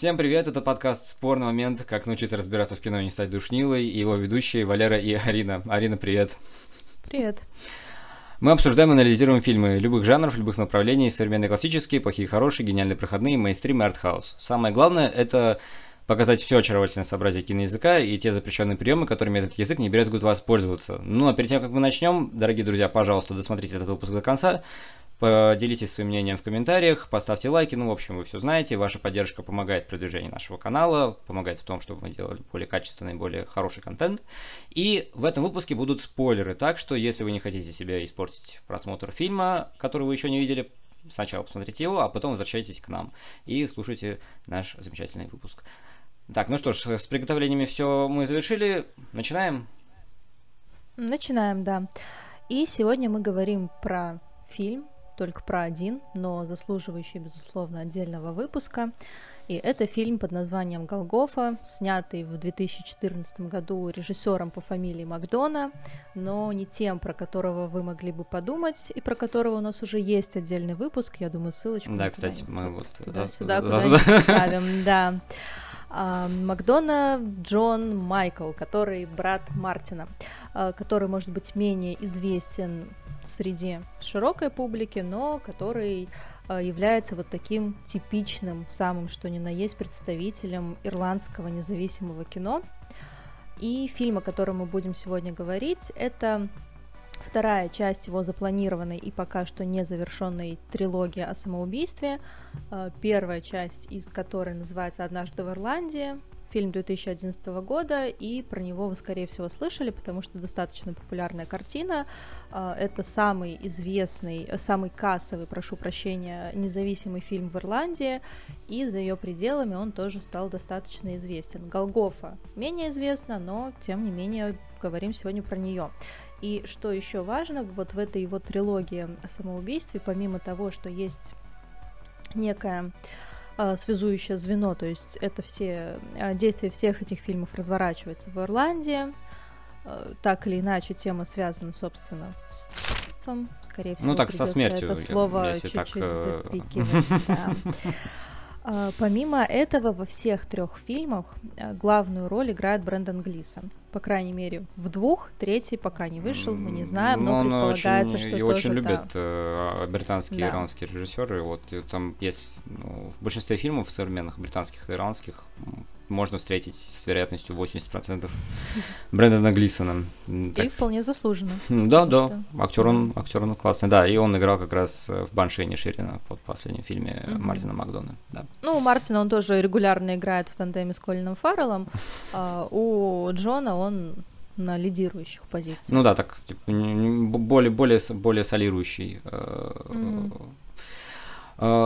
Всем привет, это подкаст «Спорный момент. Как научиться разбираться в кино и не стать душнилой». И его ведущие Валера и Арина. Арина, привет. Привет. Мы обсуждаем и анализируем фильмы любых жанров, любых направлений, современные классические, плохие хорошие, гениальные проходные, мейнстрим и артхаус. Самое главное – это показать все очаровательное сообразие киноязыка и те запрещенные приемы, которыми этот язык не брезгует воспользоваться. Ну а перед тем, как мы начнем, дорогие друзья, пожалуйста, досмотрите этот выпуск до конца, Поделитесь своим мнением в комментариях, поставьте лайки, ну, в общем, вы все знаете. Ваша поддержка помогает в продвижении нашего канала, помогает в том, чтобы мы делали более качественный, более хороший контент. И в этом выпуске будут спойлеры, так что если вы не хотите себе испортить просмотр фильма, который вы еще не видели, сначала посмотрите его, а потом возвращайтесь к нам и слушайте наш замечательный выпуск. Так, ну что ж, с приготовлениями все мы завершили. Начинаем? Начинаем, да. И сегодня мы говорим про фильм только про один, но заслуживающий, безусловно, отдельного выпуска. И это фильм под названием «Голгофа», снятый в 2014 году режиссером по фамилии Макдона, но не тем, про которого вы могли бы подумать, и про которого у нас уже есть отдельный выпуск. Я думаю, ссылочку... Да, кстати, мы вот... Туда-сюда ставим, да. А, Макдона Джон Майкл, который брат Мартина, а, который, может быть, менее известен среди широкой публики, но который а, является вот таким типичным, самым что ни на есть представителем ирландского независимого кино. И фильм, о котором мы будем сегодня говорить, это вторая часть его запланированной и пока что не завершенной трилогии о самоубийстве. А, первая часть из которой называется «Однажды в Ирландии», фильм 2011 года, и про него вы, скорее всего, слышали, потому что достаточно популярная картина. А, это самый известный, самый кассовый, прошу прощения, независимый фильм в Ирландии, и за ее пределами он тоже стал достаточно известен. Голгофа менее известна, но, тем не менее, говорим сегодня про нее. И что еще важно, вот в этой его трилогии о самоубийстве, помимо того, что есть некая связующее звено, то есть это все а, действия всех этих фильмов разворачивается в Ирландии. А, так или иначе, тема связана, собственно, с скорее всего. Ну так со смертью. Это слово чуть-чуть так... Э, запикивать. Да. Помимо этого, во всех трех фильмах главную роль играет Брэндон Глисон по крайней мере, в двух, третий пока не вышел, мы не знаем, но, но предполагается, очень, что и тоже, очень любят да. э, британские да. и иранские режиссеры. Вот там есть ну, в большинстве фильмов современных британских и иранских можно встретить с вероятностью 80% Брэндона Глисона. И вполне заслуженно. Да, да, актер он, актер он классный, да, и он играл как раз в Баншине Ширина в последнем фильме mm-hmm. Мартина Макдона. Да. Ну, у Мартина он тоже регулярно играет в тандеме с Колином Фарреллом, а у Джона он на лидирующих позициях. Ну да, так типа, более более более солирующий. Mm-hmm.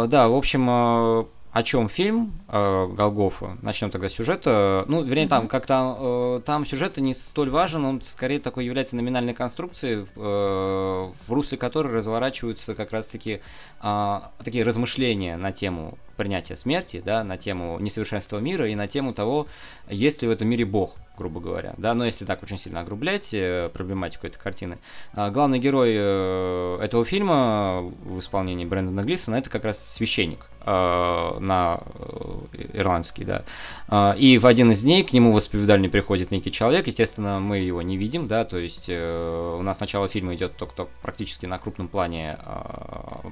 Да, в общем, о чем фильм э, Голгофа? Начнем тогда с сюжета. Ну, вернее, там как-то э, там сюжет не столь важен, он скорее такой является номинальной конструкцией, э, в русле которой разворачиваются как раз-таки э, такие размышления на тему принятия смерти, да, на тему несовершенства мира и на тему того, есть ли в этом мире Бог, грубо говоря. Да, но если так очень сильно огрублять э, проблематику этой картины. Э, главный герой э, этого фильма в исполнении Брэндона Глисона это как раз священник на э, ирландский, да. Э, и в один из дней к нему в исповедальню приходит некий человек, естественно, мы его не видим, да, то есть у нас начало фильма идет только практически на крупном плане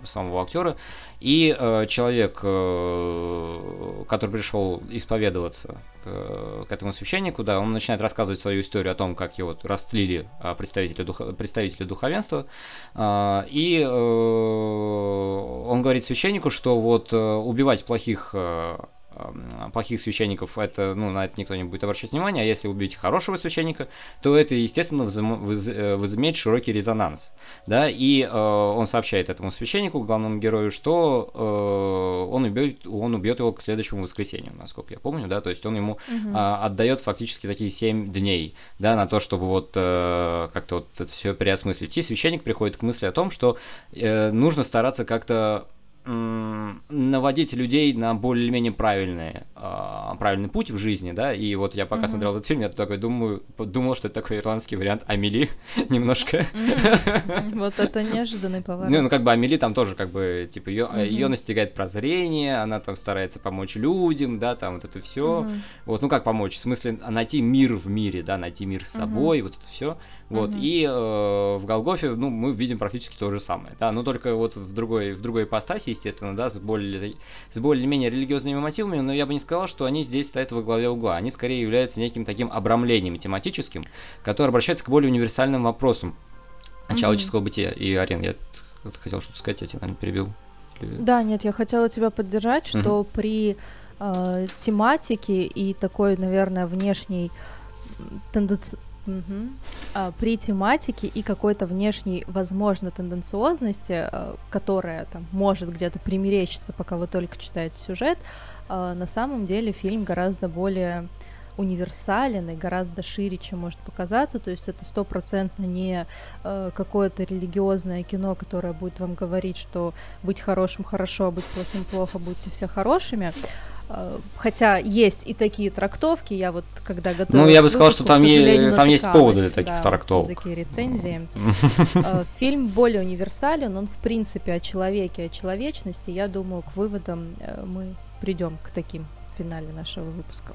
самого актера, и человек, который пришел исповедоваться к этому священнику, да, он начинает рассказывать свою историю о том, как его растлили представители, духа, представители духовенства, и он говорит священнику, что вот убивать плохих э, плохих священников, это, ну, на это никто не будет обращать внимание, а если убить хорошего священника, то это, естественно, э, возымеет широкий резонанс, да, и э, он сообщает этому священнику, главному герою, что э, он, убьет, он убьет его к следующему воскресенью, насколько я помню, да, то есть он ему угу. э, отдает фактически такие семь дней, да, на то, чтобы вот э, как-то вот это все переосмыслить, и священник приходит к мысли о том, что э, нужно стараться как-то наводить людей на более-менее правильные э, правильный путь в жизни, да, и вот я пока mm-hmm. смотрел этот фильм, я такой думаю, думал, что это такой ирландский вариант Амели немножко. Mm-hmm. Вот это неожиданный поворот. Ну, ну, как бы Амели там тоже, как бы, типа, ее, mm-hmm. ее настигает прозрение, она там старается помочь людям, да, там вот это все. Mm-hmm. Вот, ну как помочь? В смысле, найти мир в мире, да, найти мир с собой, mm-hmm. вот это все. Вот, mm-hmm. и э, в Голгофе, ну, мы видим практически то же самое, да, но только вот в другой, в другой ипостаси, естественно, да, с более, с более-менее религиозными мотивами, но я бы не сказал, что они здесь стоят во главе угла. Они скорее являются неким таким обрамлением тематическим, который обращается к более универсальным вопросам mm-hmm. человеческого бытия. И, Арен, я хотел что-то сказать, я тебя, наверное, перебил. Да, нет, я хотела тебя поддержать, что mm-hmm. при э, тематике и такой, наверное, внешней тенденции Угу. А, при тематике и какой-то внешней, возможно, тенденциозности, а, которая там может где-то примерещиться, пока вы только читаете сюжет, а, на самом деле фильм гораздо более универсален и гораздо шире, чем может показаться. То есть это стопроцентно не э, какое-то религиозное кино, которое будет вам говорить, что быть хорошим хорошо, а быть плохим плохо, будьте все хорошими. Хотя есть и такие трактовки, я вот когда готовилась... Ну, я бы сказал, что там, е- там есть поводы для таких да, трактовок. Такие рецензии. Э, фильм более универсален, он в принципе о человеке, о человечности. Я думаю, к выводам э, мы придем к таким в финале нашего выпуска.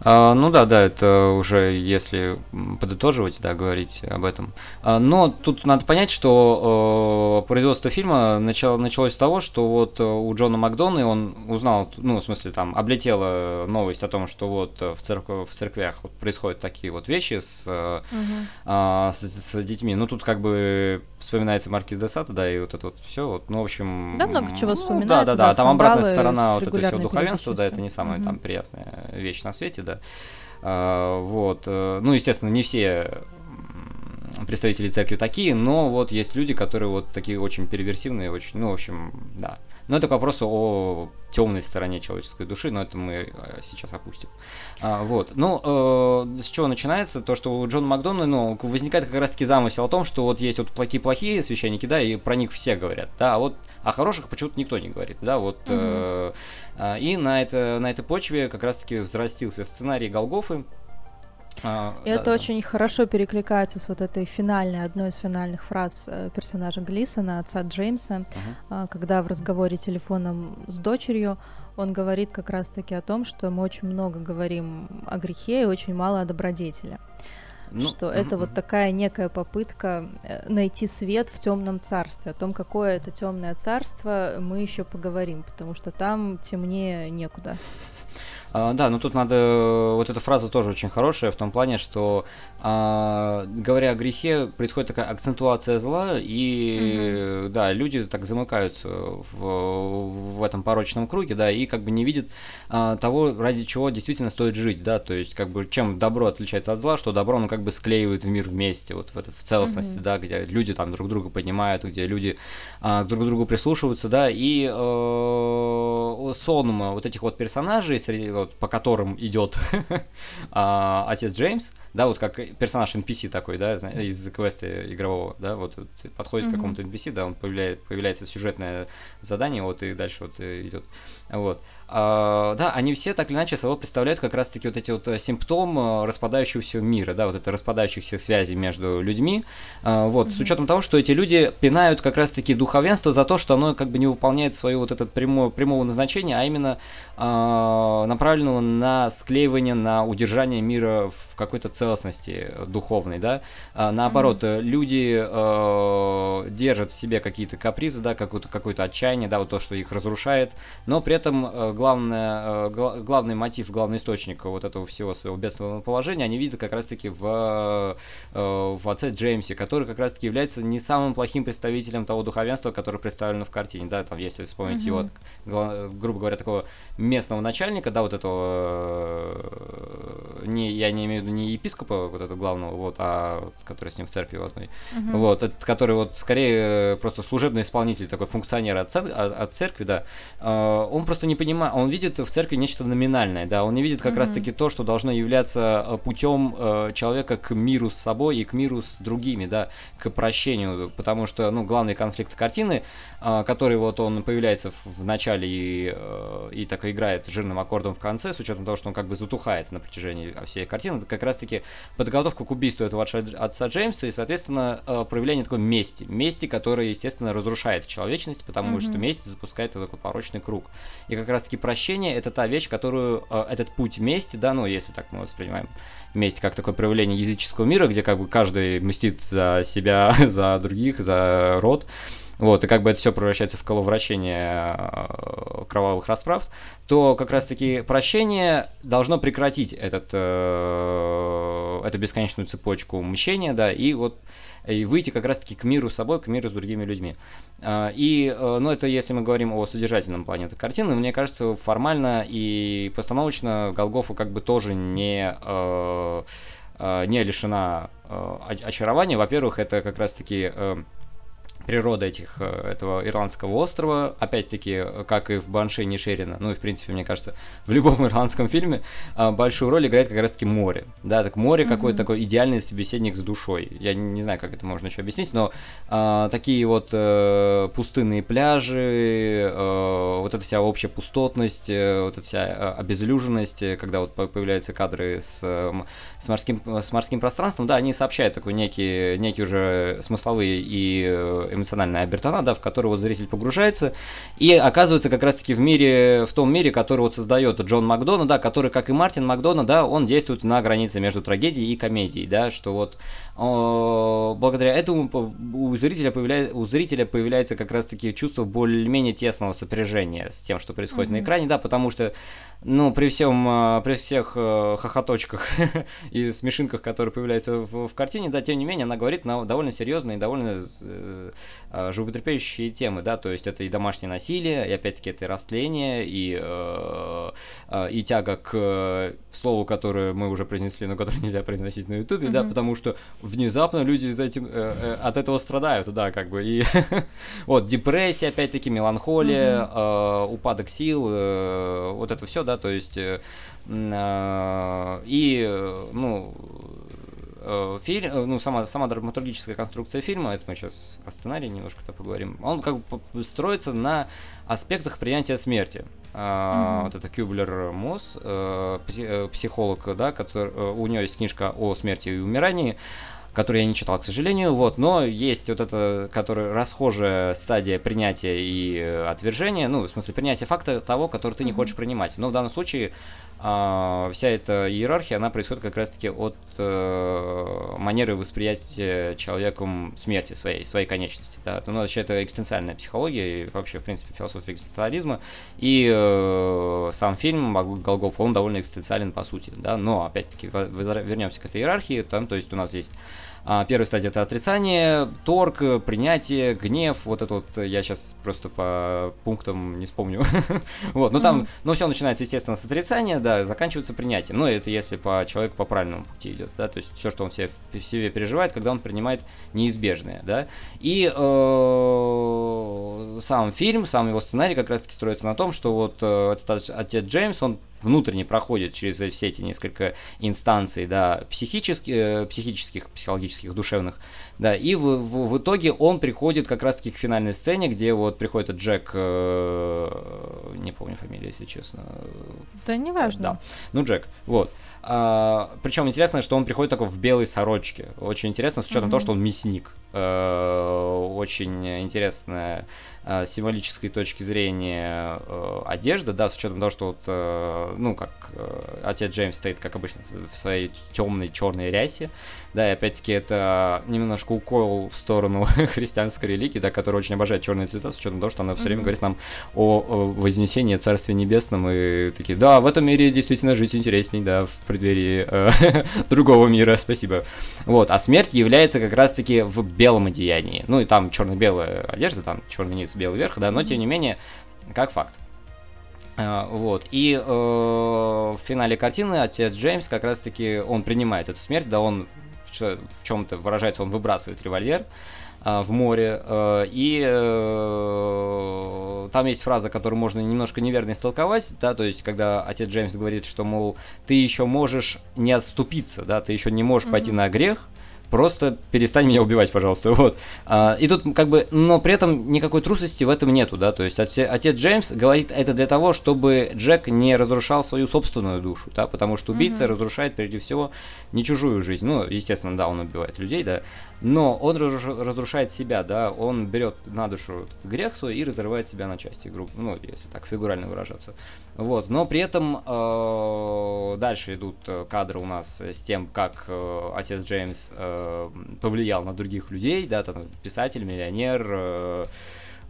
А, ну да, да, это уже если подытоживать, да, говорить об этом. А, но тут надо понять, что э, производство фильма начало, началось с того, что вот э, у Джона Макдона он узнал, ну, в смысле, там, облетела новость о том, что вот в, церкв, в церквях вот происходят такие вот вещи с, угу. а, с, с детьми. Ну, тут как бы вспоминается Маркиз де Сата, да, и вот это вот все, вот, ну, в общем... Да, много чего вспоминается. Ну, да, да, да, там обратная сторона вот этого всего духовенства, да, это не самая угу. там приятная вещь на свете, да. А, вот. Э, ну, естественно, не все представители церкви такие, но вот есть люди, которые вот такие очень перверсивные, очень, ну, в общем, да. Но это к вопросу о темной стороне человеческой души, но это мы э, сейчас опустим. А, вот. Ну, э, с чего начинается? То, что у Джона Макдональда, ну, возникает как раз-таки замысел о том, что вот есть вот плохие-плохие священники, да, и про них все говорят, да, а вот о хороших почему-то никто не говорит, да, вот. Угу. Э, э, и на, это, на этой почве как раз-таки взрастился сценарий Голгофы, а, и да, это да. очень хорошо перекликается с вот этой финальной, одной из финальных фраз э, персонажа Глисона, отца Джеймса, uh-huh. когда в разговоре телефоном с дочерью он говорит как раз-таки о том, что мы очень много говорим о грехе и очень мало о добродетели. Ну, что uh-huh. это вот такая некая попытка э, найти свет в темном царстве. О том, какое это темное царство, мы еще поговорим, потому что там темнее некуда. А, да, но тут надо... Вот эта фраза тоже очень хорошая в том плане, что а, говоря о грехе, происходит такая акцентуация зла, и угу. да, люди так замыкаются в, в этом порочном круге, да, и как бы не видят а, того, ради чего действительно стоит жить, да, то есть как бы чем добро отличается от зла, что добро, ну как бы склеивает в мир вместе, вот в, этот, в целостности, угу. да, где люди там друг друга поднимают, где люди а, друг к другу прислушиваются, да, и э, сонма вот этих вот персонажей среди вот, по которым идет а, отец Джеймс, да, вот как персонаж NPC такой, да, из квеста игрового, да, вот, вот подходит mm-hmm. к какому-то NPC, да, он появляет, появляется сюжетное задание, вот, и дальше вот идет, вот. А, да, они все так или иначе собой представляют как раз-таки вот эти вот э, симптомы распадающегося мира, да, вот это распадающихся связей между людьми, а, вот, mm-hmm. с учетом того, что эти люди пинают как раз-таки духовенство за то, что оно как бы не выполняет свое вот это прямо, прямого назначения, а именно а, направленного на склеивание, на удержание мира в какой-то целостности духовной, да, наоборот, mm-hmm. люди а, держат в себе какие-то капризы, да, какое-то, какое-то отчаяние, да, вот то, что их разрушает, но при этом главное, э, главный мотив, главный источник вот этого всего своего бедственного положения они видят как раз-таки в, э, в отце Джеймсе, который как раз-таки является не самым плохим представителем того духовенства, которое представлено в картине, да, там, если вспомнить mm-hmm. его, грубо говоря, такого местного начальника, да, вот этого не, я не имею в виду не епископа вот этого главного, вот, а который с ним в церкви в одной, uh-huh. вот, этот, который вот скорее просто служебный исполнитель, такой функционер от, от церкви, да, э, он просто не понимает, он видит в церкви нечто номинальное, да, он не видит как uh-huh. раз-таки то, что должно являться путем э, человека к миру с собой и к миру с другими, да, к прощению, потому что, ну, главный конфликт картины, э, который вот он появляется в, в начале и, э, и так играет жирным аккордом в конце, с учетом того, что он как бы затухает на протяжении всей картины, это как раз-таки подготовка к убийству этого отца Джеймса и, соответственно, э, проявление такой мести. Мести, которая, естественно, разрушает человечность, потому mm-hmm. что месть запускает такой порочный круг. И как раз-таки прощение — это та вещь, которую э, этот путь мести, да, ну, если так мы воспринимаем месть как такое проявление языческого мира, где как бы каждый мстит за себя, за других, за род, вот, и как бы это все превращается в коловращение э, кровавых расправ, то как раз-таки прощение должно прекратить этот, э, эту бесконечную цепочку мщения, да, и вот и выйти как раз-таки к миру с собой, к миру с другими людьми. Э, и, э, ну, это если мы говорим о содержательном плане этой картины, мне кажется, формально и постановочно Голгофа как бы тоже не не лишена очарования. Во-первых, это как раз-таки природа этих, э, этого ирландского острова, опять-таки, как и в Банше Нишерина, ну и в принципе, мне кажется, в любом ирландском фильме а, большую роль играет как раз-таки море, да, так море mm-hmm. какой-то такой идеальный собеседник с душой, я не знаю, как это можно еще объяснить, но а, такие вот а, пустынные пляжи, а, вот эта вся общая пустотность, а, вот эта вся обезлюженность, когда вот появляются кадры с, с, морским, с морским пространством, да, они сообщают такой некий, некий уже смысловые и эмоциональная обертона, да, в которую вот зритель погружается и оказывается как раз-таки в мире, в том мире, который вот создает Джон Макдона, да, который, как и Мартин Макдона, да, он действует на границе между трагедией и комедией, да, что вот о, благодаря этому у зрителя, появляется, у зрителя появляется как раз-таки чувство более-менее тесного сопряжения с тем, что происходит mm-hmm. на экране, да, потому что, ну, при всем, а, при всех э, хохоточках и смешинках, которые появляются в, в картине, да, тем не менее, она говорит на довольно серьезные и довольно э, э, животрепещущие темы, да, то есть это и домашнее насилие, и опять-таки это и растление, и, э, э, и тяга к слову, которое мы уже произнесли, но которое нельзя произносить на ютубе, mm-hmm. да, потому что внезапно люди за этим, э, э, от этого страдают, да, как бы, и вот, депрессия, опять-таки, меланхолия, mm-hmm. э, упадок сил, э, вот это все, да, то есть, э, э, и, ну, Э, фильм, э, ну, сама, сама драматургическая конструкция фильма, это мы сейчас о сценарии немножко-то поговорим, он как бы строится на аспектах принятия смерти. Mm-hmm. Вот это Кюблер Мосс, э, психолог, да, который, у нее есть книжка о смерти и умирании, который я не читал, к сожалению, вот, но есть вот эта, которая расхожая стадия принятия и отвержения, ну, в смысле принятия факта того, который ты не хочешь принимать. Но в данном случае а, вся эта иерархия, она происходит как раз-таки от э, манеры восприятия человеком смерти своей, своей конечности. Да. Ну, вообще это экстенциальная психология и вообще, в принципе, философия экстенциализма. И э, сам фильм Голгоф, он довольно экстенциален по сути. Да. Но, опять-таки, вернемся к этой иерархии. Там, то есть у нас есть а, первая стадия это отрицание, торг, принятие, гнев. Вот это вот я сейчас просто по пунктам не вспомню. вот, но там, ну все начинается, естественно, с отрицания, да, заканчивается принятием. Но это если по человеку по правильному пути идет, да, то есть все, что он себе, в себе переживает, когда он принимает неизбежное, да. И э, сам фильм, сам его сценарий как раз-таки строится на том, что вот э, этот отец Джеймс, он внутренне проходит через все эти несколько инстанций, да, психических, э, психических, психологических, душевных, да, и в, в, в итоге он приходит как раз-таки к финальной сцене, где вот приходит Джек, э, не помню фамилию, если честно. Да, неважно. Да, ну Джек, вот. А, причем интересно, что он приходит такой в белой сорочке. Очень интересно, с учетом mm-hmm. того, что он мясник. А, очень интересная а, с символической точки зрения а, одежда, да, с учетом того, что вот, а, ну, как а, отец Джеймс стоит, как обычно, в своей темной черной рясе, да, и опять-таки это немножко укол в сторону христианской религии, да, которая очень обожает черные цвета, с учетом того, что она все время mm-hmm. говорит нам о, о вознесении Царстве Небесном, и такие, да, в этом мире действительно жить интересней, да, в преддверии э, другого мира, спасибо. Вот, а смерть является как раз-таки в белом одеянии. Ну и там черно-белая одежда, там черный низ, белый верх, да, но тем не менее, как факт. Uh, вот. И uh, в финале картины отец Джеймс как раз-таки он принимает эту смерть, да, он в, чем-то выражается, он выбрасывает револьвер uh, в море. И там есть фраза, которую можно немножко неверно истолковать, да, то есть когда отец Джеймс говорит, что, мол, ты еще можешь не отступиться, да, ты еще не можешь mm-hmm. пойти на грех, просто перестань меня убивать, пожалуйста, вот. А, и тут как бы, но при этом никакой трусости в этом нету, да, то есть отец, отец Джеймс говорит это для того, чтобы Джек не разрушал свою собственную душу, да, потому что убийца mm-hmm. разрушает прежде всего не чужую жизнь, ну, естественно, да, он убивает людей, да, но он разрушает себя, да, он берет на душу грех свой и разрывает себя на части, грубо, ну, если так фигурально выражаться, вот, но при этом э, дальше идут кадры у нас с тем, как э, отец Джеймс э, Э, повлиял на других людей, да, там писатель, миллионер, э, Э,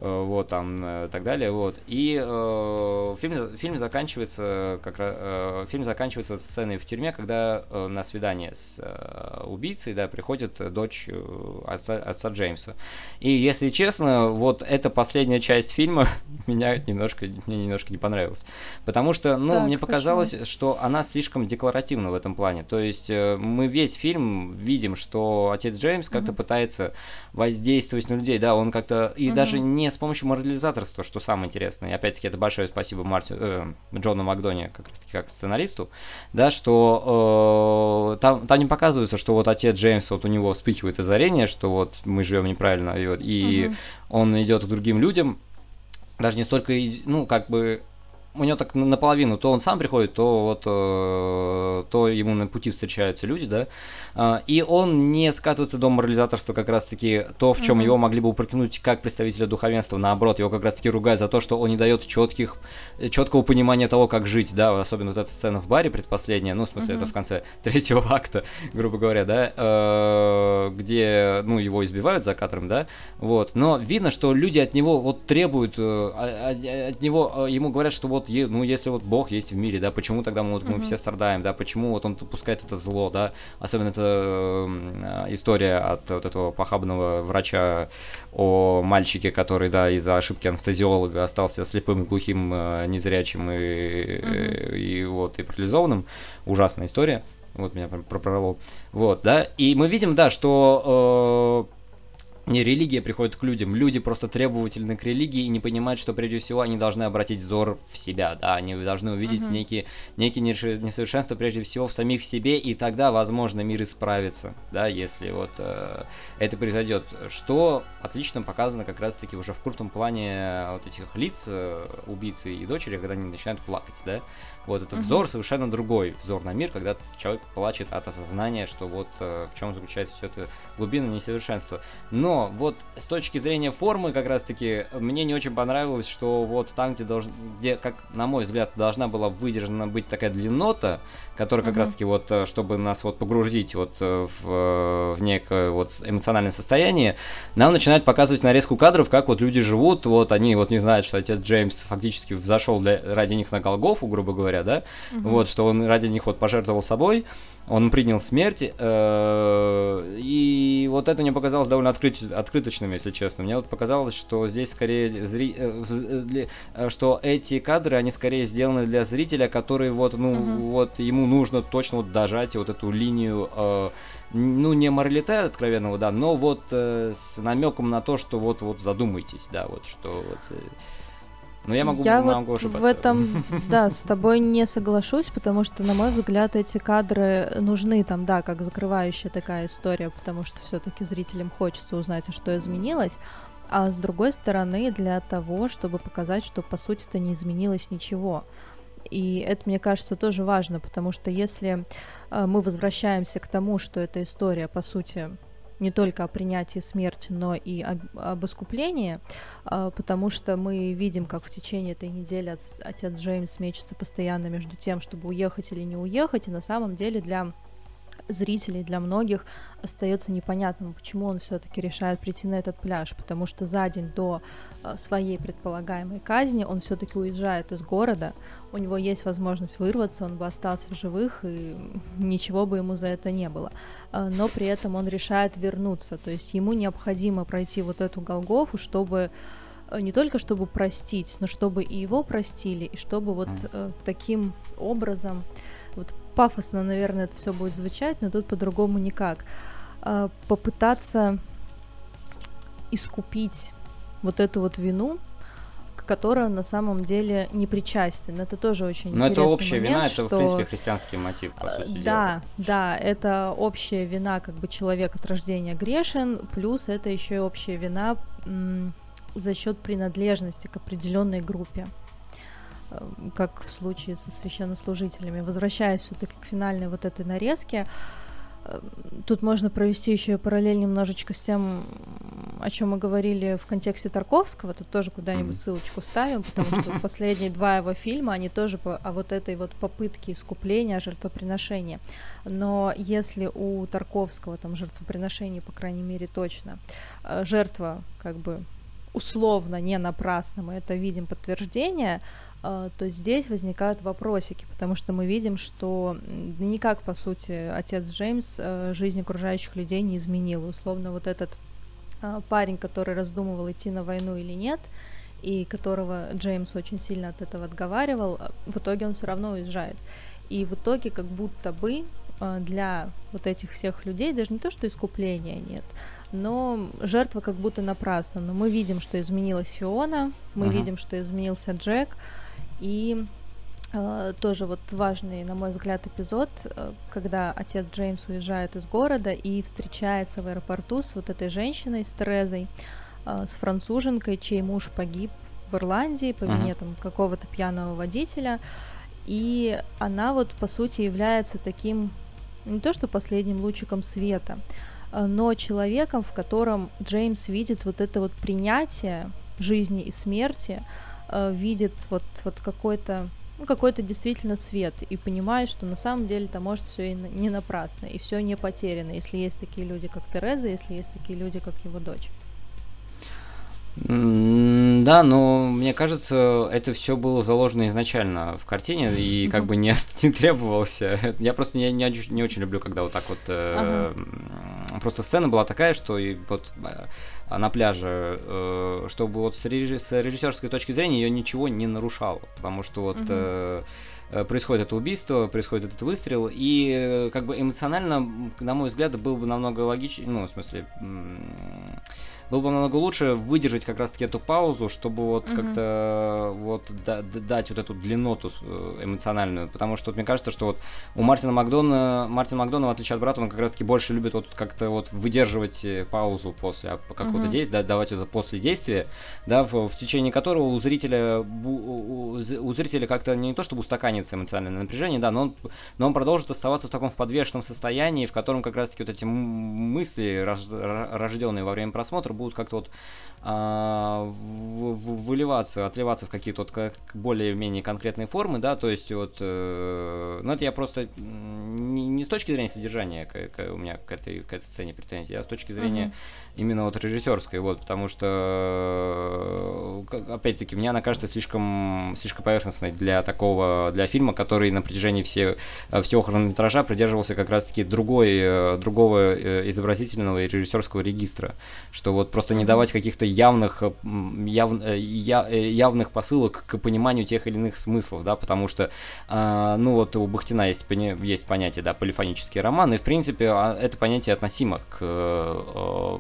вот там и э, так далее, вот. И э, фильм, фильм заканчивается как э, фильм заканчивается сценой в тюрьме, когда э, на свидание с э, убийцей, да, приходит дочь э, отца, отца Джеймса. И если честно, вот эта последняя часть фильма меня немножко, мне немножко не понравилась, потому что, ну, так, мне показалось, почему? что она слишком декларативна в этом плане. То есть э, мы весь фильм видим, что отец Джеймс как-то mm-hmm. пытается воздействовать на людей, да, он как-то и mm-hmm. даже не с помощью морализаторства, что самое интересное. И опять-таки это большое спасибо Марти, э, Джону Макдоне, как раз таки как сценаристу, да, что э, там, там не показывается, что вот отец Джеймс, вот у него вспыхивает озарение, что вот мы живем неправильно, и, вот, и угу. он идет к другим людям, даже не столько, ну, как бы у него так наполовину, то он сам приходит, то вот э, то ему на пути встречаются люди, да, э, и он не скатывается до морализаторства как раз-таки то, в чем mm-hmm. его могли бы упрекнуть как представителя духовенства, наоборот, его как раз-таки ругают за то, что он не дает четких, четкого понимания того, как жить, да, особенно вот эта сцена в баре предпоследняя, ну, в смысле, mm-hmm. это в конце третьего акта, грубо говоря, да, э, где, ну, его избивают за кадром, да, вот, но видно, что люди от него вот требуют, э, от него, ему говорят, что вот вот, ну, если вот Бог есть в мире, да, почему тогда мы, вот, мы все страдаем, да, почему вот он допускает это зло, да, особенно эта история от вот этого похабного врача о мальчике, который, да, из-за ошибки анестезиолога остался слепым, глухим, э, незрячим и, mm и, и вот, и парализованным, ужасная история, вот меня прорвало, вот, да, и мы видим, да, что э, не религия приходит к людям, люди просто требовательны к религии и не понимают, что прежде всего они должны обратить взор в себя, да, они должны увидеть uh-huh. некие, некие несовершенства прежде всего в самих себе, и тогда, возможно, мир исправится, да, если вот э, это произойдет, что отлично показано как раз-таки уже в крутом плане вот этих лиц, э, убийцы и дочери, когда они начинают плакать, да, вот этот uh-huh. взор совершенно другой взор на мир, когда человек плачет от осознания, что вот э, в чем заключается все это глубина несовершенства. Но вот с точки зрения формы, как раз-таки, мне не очень понравилось, что вот там, где, долж... где как на мой взгляд, должна была выдержана быть такая длиннота, которая как uh-huh. раз-таки вот, э, чтобы нас вот погрузить вот э, в, в некое вот эмоциональное состояние, нам начинают показывать нарезку кадров, как вот люди живут, вот они вот не знают, что отец Джеймс фактически взошел для, ради них на Голгофу, грубо говоря, говоря, да, угу. вот, что он ради них вот пожертвовал собой, он принял смерть, э, и вот это мне показалось довольно открыт, открыточным, если честно. Мне вот показалось, что здесь скорее зри... Э, э, что эти кадры, они скорее сделаны для зрителя, который вот, ну, угу. вот ему нужно точно вот дожать вот эту линию ну, не моралита откровенного, да, но вот э, с намеком на то, что вот, вот задумайтесь, да, вот, что вот... Э, но я могу, я могу вот ошибаться. в этом, да, с тобой не соглашусь, потому что, на мой взгляд, эти кадры нужны там, да, как закрывающая такая история, потому что все-таки зрителям хочется узнать, а что изменилось. А с другой стороны, для того, чтобы показать, что по сути-то не изменилось ничего. И это, мне кажется, тоже важно, потому что если э, мы возвращаемся к тому, что эта история, по сути, не только о принятии смерти, но и об, об искуплении, а, потому что мы видим, как в течение этой недели отец Джеймс мечется постоянно между тем, чтобы уехать или не уехать, и на самом деле для зрителей, для многих остается непонятным, почему он все-таки решает прийти на этот пляж, потому что за день до э, своей предполагаемой казни он все-таки уезжает из города, у него есть возможность вырваться, он бы остался в живых, и ничего бы ему за это не было. Э, но при этом он решает вернуться, то есть ему необходимо пройти вот эту Голгофу, чтобы не только чтобы простить, но чтобы и его простили, и чтобы вот э, таким образом, вот пафосно, наверное, это все будет звучать, но тут по-другому никак, э, попытаться искупить вот эту вот вину, к которой он на самом деле не причастен. Это тоже очень Но это общая момент, вина, что... это, в принципе, христианский мотив, по сути да, дела. Да, да, это общая вина, как бы человек от рождения грешен, плюс это еще и общая вина за счет принадлежности к определенной группе как в случае со священнослужителями. Возвращаясь все-таки к финальной вот этой нарезке, Тут можно провести еще параллель немножечко с тем, о чем мы говорили в контексте Тарковского. Тут тоже куда-нибудь ссылочку ставим, потому что последние два его фильма, они тоже по, о вот этой вот попытке искупления, жертвоприношения. Но если у Тарковского там жертвоприношение, по крайней мере, точно, э, жертва как бы условно не напрасно, мы это видим подтверждение, а, то здесь возникают вопросики, потому что мы видим, что никак, по сути, отец Джеймс э, жизнь окружающих людей не изменил. Условно, вот этот а, парень, который раздумывал, идти на войну или нет, и которого Джеймс очень сильно от этого отговаривал, а, в итоге он все равно уезжает. И в итоге как будто бы для вот этих всех людей даже не то, что искупления нет, но жертва как будто напрасна. Но мы видим, что изменилась Фиона, мы uh-huh. видим, что изменился Джек, и э, тоже вот важный, на мой взгляд, эпизод, э, когда отец Джеймс уезжает из города и встречается в аэропорту с вот этой женщиной, с Терезой, э, с француженкой, чей муж погиб в Ирландии по вине uh-huh. там какого-то пьяного водителя. И она вот, по сути, является таким, не то что последним лучиком света, но человеком, в котором Джеймс видит вот это вот принятие жизни и смерти, э, видит вот, вот какой-то ну, какой-то действительно свет и понимает, что на самом деле это может все и не напрасно, и все не потеряно, если есть такие люди, как Тереза, если есть такие люди, как его дочь. Да, но мне кажется, это все было заложено изначально в картине и как бы не, не требовался. Я просто не, не, не очень люблю, когда вот так вот э, ага. просто сцена была такая, что и вот э, на пляже, э, чтобы вот с, реж... с режиссерской точки зрения ее ничего не нарушало, потому что вот угу. э, происходит это убийство, происходит этот выстрел, и как бы эмоционально, на мой взгляд, было бы намного логичнее, ну, в смысле, было бы намного лучше выдержать как раз-таки эту паузу, чтобы вот mm-hmm. как-то вот да, дать вот эту длинноту э, эмоциональную, потому что вот, мне кажется, что вот у Мартина Макдона, Мартин Макдона, в отличие от брата, он как раз-таки больше любит вот как-то вот выдерживать э, паузу после какого-то mm-hmm. действия, да, давать это после действия, да, в, в течение которого у зрителя у, у зрителя как-то не то чтобы устаканится эмоциональное напряжение, да, но он, но он продолжит оставаться в таком в подвешенном состоянии, в котором как раз-таки вот эти мысли, рожденные во время просмотра, будут как-то вот а, в, в, выливаться, отливаться в какие-то вот как более-менее конкретные формы, да, то есть вот, э, ну это я просто не, не с точки зрения содержания к, к, у меня к этой, к этой сцене претензии, а с точки зрения uh-huh. Именно вот режиссерской, вот, потому что, опять-таки, мне она кажется слишком, слишком поверхностной для такого, для фильма, который на протяжении все, всего хронометража придерживался как раз-таки другой, э, другого э, изобразительного и режиссерского регистра, что вот просто не давать каких-то явных, яв, э, я, э, явных посылок к пониманию тех или иных смыслов, да, потому что, э, ну вот у Бахтина есть, есть понятие, да, полифонический роман, и в принципе а, это понятие относимо к э,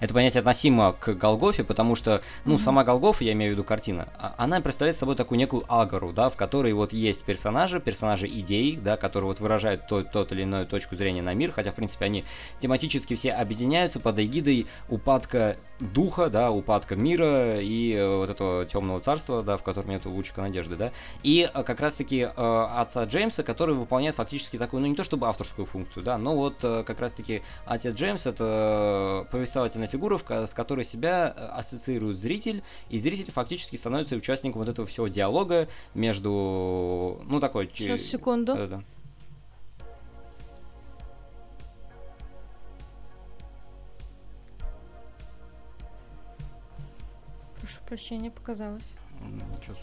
это понятие относимо к Голгофе, потому что, ну, mm-hmm. сама Голгофа, я имею в виду картина, а, она представляет собой такую некую агору, да, в которой вот есть персонажи, персонажи идей, да, которые вот выражают тот, тот или иную точку зрения на мир, хотя, в принципе, они тематически все объединяются под эгидой упадка духа, да, упадка мира и э, вот этого темного царства, да, в котором нет лучика надежды, да, и э, как раз-таки э, отца Джеймса, который выполняет фактически такую, ну, не то чтобы авторскую функцию, да, но вот э, как раз-таки отец Джеймс это повествовательная фигура, с которой себя э, ассоциирует зритель, и зритель фактически становится участником вот этого всего диалога между, ну, такой... Сейчас, секунду. Да, да. Прощение показалось. Ничего.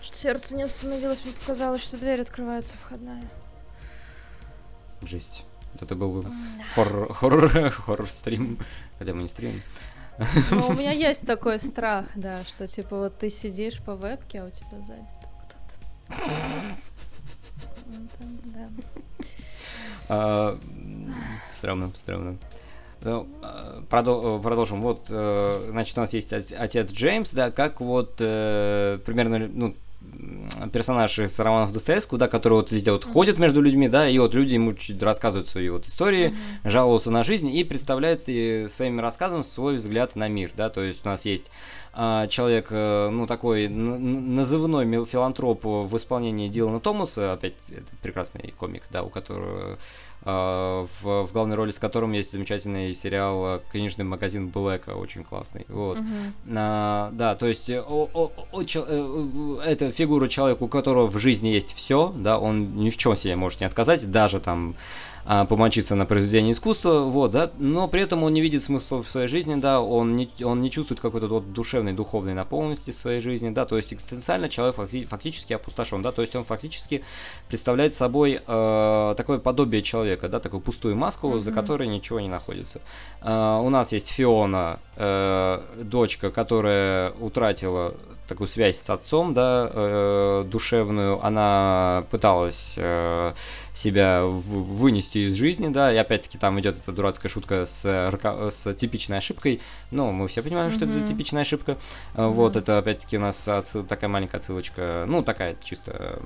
Что сердце не остановилось, мне показалось, что дверь открывается входная. Жесть. Вот это был бы хоррор, хоррор, хоррор стрим. Хотя мы не стрим. Ну, у меня есть такой страх, да, что типа вот ты сидишь по вебке, а у тебя сзади кто-то. А, стрёмно, стрёмно. Ну, а, продолжим. Вот, э, значит, у нас есть отец Джеймс, да, как вот э, примерно, ну, персонаж из романов Достоевского, да, который вот везде вот mm-hmm. ходит между людьми, да, и вот люди ему чуть рассказывают свои вот истории, mm-hmm. жалуются на жизнь и представляют и своими рассказами свой взгляд на мир, да, то есть у нас есть а, человек, э, ну, такой назывной филантроп в исполнении Дилана Томаса, опять это прекрасный комик, да, у которого в, в главной роли с которым есть замечательный сериал «Книжный магазин Блэка», очень классный. Вот. Uh-huh. А, да, то есть о, о, о, чел, э, это фигура человека, у которого в жизни есть все, да, он ни в чем себе может не отказать, даже там а, помочиться на произведение искусства, вот, да, но при этом он не видит смысла в своей жизни, да, он не, он не чувствует какой-то вот душевной, духовной наполненности в своей жизни, да, то есть экзистенциально человек факти- фактически опустошен, да, то есть он фактически представляет собой э, такое подобие человека, да, такую пустую маску, mm-hmm. за которой ничего не находится. Э, у нас есть Фиона, э, дочка, которая утратила такую связь с отцом, да, э, душевную, она пыталась э, себя вынести из жизни, да, и опять-таки там идет эта дурацкая шутка с, с типичной ошибкой, но мы все понимаем, mm-hmm. что это за типичная ошибка, mm-hmm. вот, это опять-таки у нас отсыл, такая маленькая отсылочка, ну, такая чисто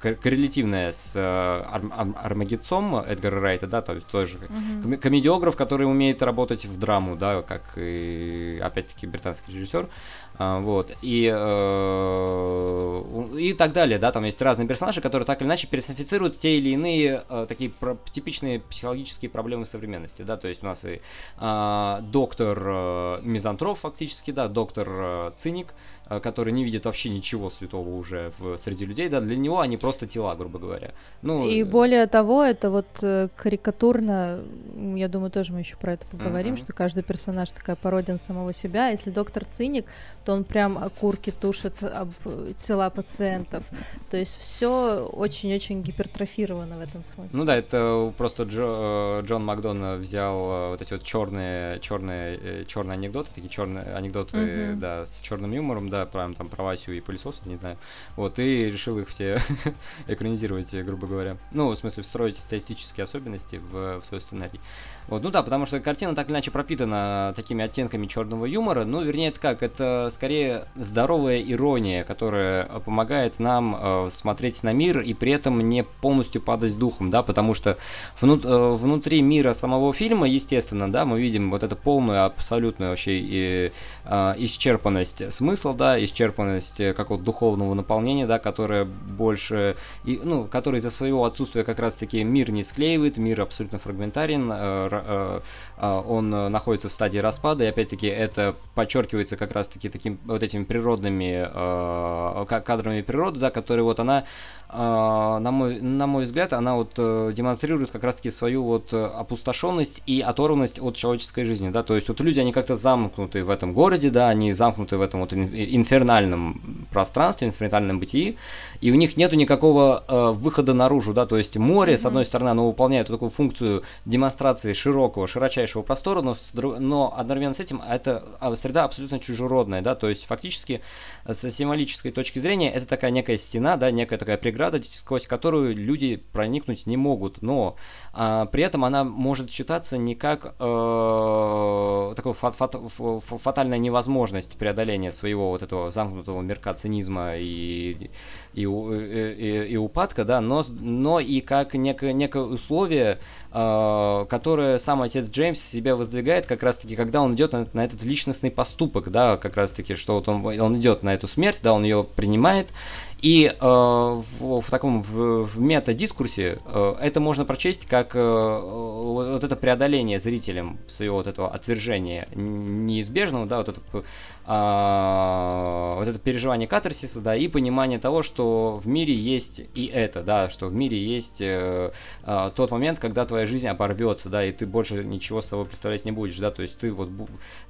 коррелятивная с Ар Армагедцом Эдгара Райта, да, то есть тоже mm-hmm. комедиограф, который умеет работать в драму, да, как и, опять-таки, британский режиссер, а, вот, и, э, и так далее, да, там есть разные персонажи, которые так или иначе персонифицируют те или иные э, такие про- типичные психологические проблемы современности, да, то есть у нас и э, доктор э, мизантроп фактически, да, доктор э, циник, который не видит вообще ничего святого уже в, среди людей, да, для него они просто тела, грубо говоря. Ну, и более того, это вот э, карикатурно, я думаю, тоже мы еще про это поговорим, uh-huh. что каждый персонаж такая пародия на самого себя. Если доктор циник, то он прям окурки тушит об тела пациентов. То есть все очень-очень гипертрофировано в этом смысле. Ну да, это просто Джо, э, Джон Макдон взял вот эти вот черные, черные, черные анекдоты, такие черные анекдоты, uh-huh. да, с черным юмором, да, прям там про Васю и пылесос, не знаю. Вот, и решил их все экранизировать, грубо говоря. Ну, в смысле, встроить стилистические особенности в, в свой сценарий. Вот, ну да, потому что картина так или иначе пропитана такими оттенками черного юмора. Ну, вернее, это как? Это скорее здоровая ирония, которая помогает нам э, смотреть на мир и при этом не полностью падать духом, да, потому что внут, э, внутри мира самого фильма, естественно, да, мы видим вот эту полную, абсолютную вообще и, э, исчерпанность смысла, да, исчерпанность э, какого-то духовного наполнения, да, которая больше, и, ну, который из-за своего отсутствия как раз-таки мир не склеивает, мир абсолютно фрагментарен, э, Э, э, он находится в стадии распада, и опять-таки это подчеркивается как раз-таки таким вот этими природными э, кадрами природы, да, которые вот она а, на мой, на мой взгляд, она вот э, демонстрирует как раз-таки свою вот э, опустошенность и оторванность от человеческой жизни, да, то есть вот люди, они как-то замкнуты в этом городе, да, они замкнуты в этом вот инфернальном пространстве, инфернальном бытии, и у них нету никакого э, выхода наружу, да, то есть море, mm-hmm. с одной стороны, оно выполняет такую функцию демонстрации широкого, широчайшего простора, но, но одновременно с этим это а, среда абсолютно чужеродная, да, то есть фактически с символической точки зрения это такая некая стена, да, некая такая преграда, сквозь которую люди проникнуть не могут, но а, при этом она может считаться не как э, такой фат, фат, фатальная невозможность преодоления своего вот этого замкнутого мирка цинизма и, и, и, и, и упадка, да, но, но и как некое, некое условие, э, которое сам отец Джеймс себе воздвигает как раз-таки, когда он идет на, на этот личностный поступок, да, как раз-таки, что вот он, он идет на эту смерть, да, он ее принимает, и э, в, в таком в, в мета-дискурсе э, это можно прочесть как э, вот это преодоление зрителям своего вот этого отвержения неизбежного, да, вот это э, вот это переживание катарсиса, да, и понимание того, что в мире есть и это, да, что в мире есть э, э, тот момент, когда твоя жизнь оборвется, да, и ты больше ничего с собой представлять не будешь, да, то есть ты вот,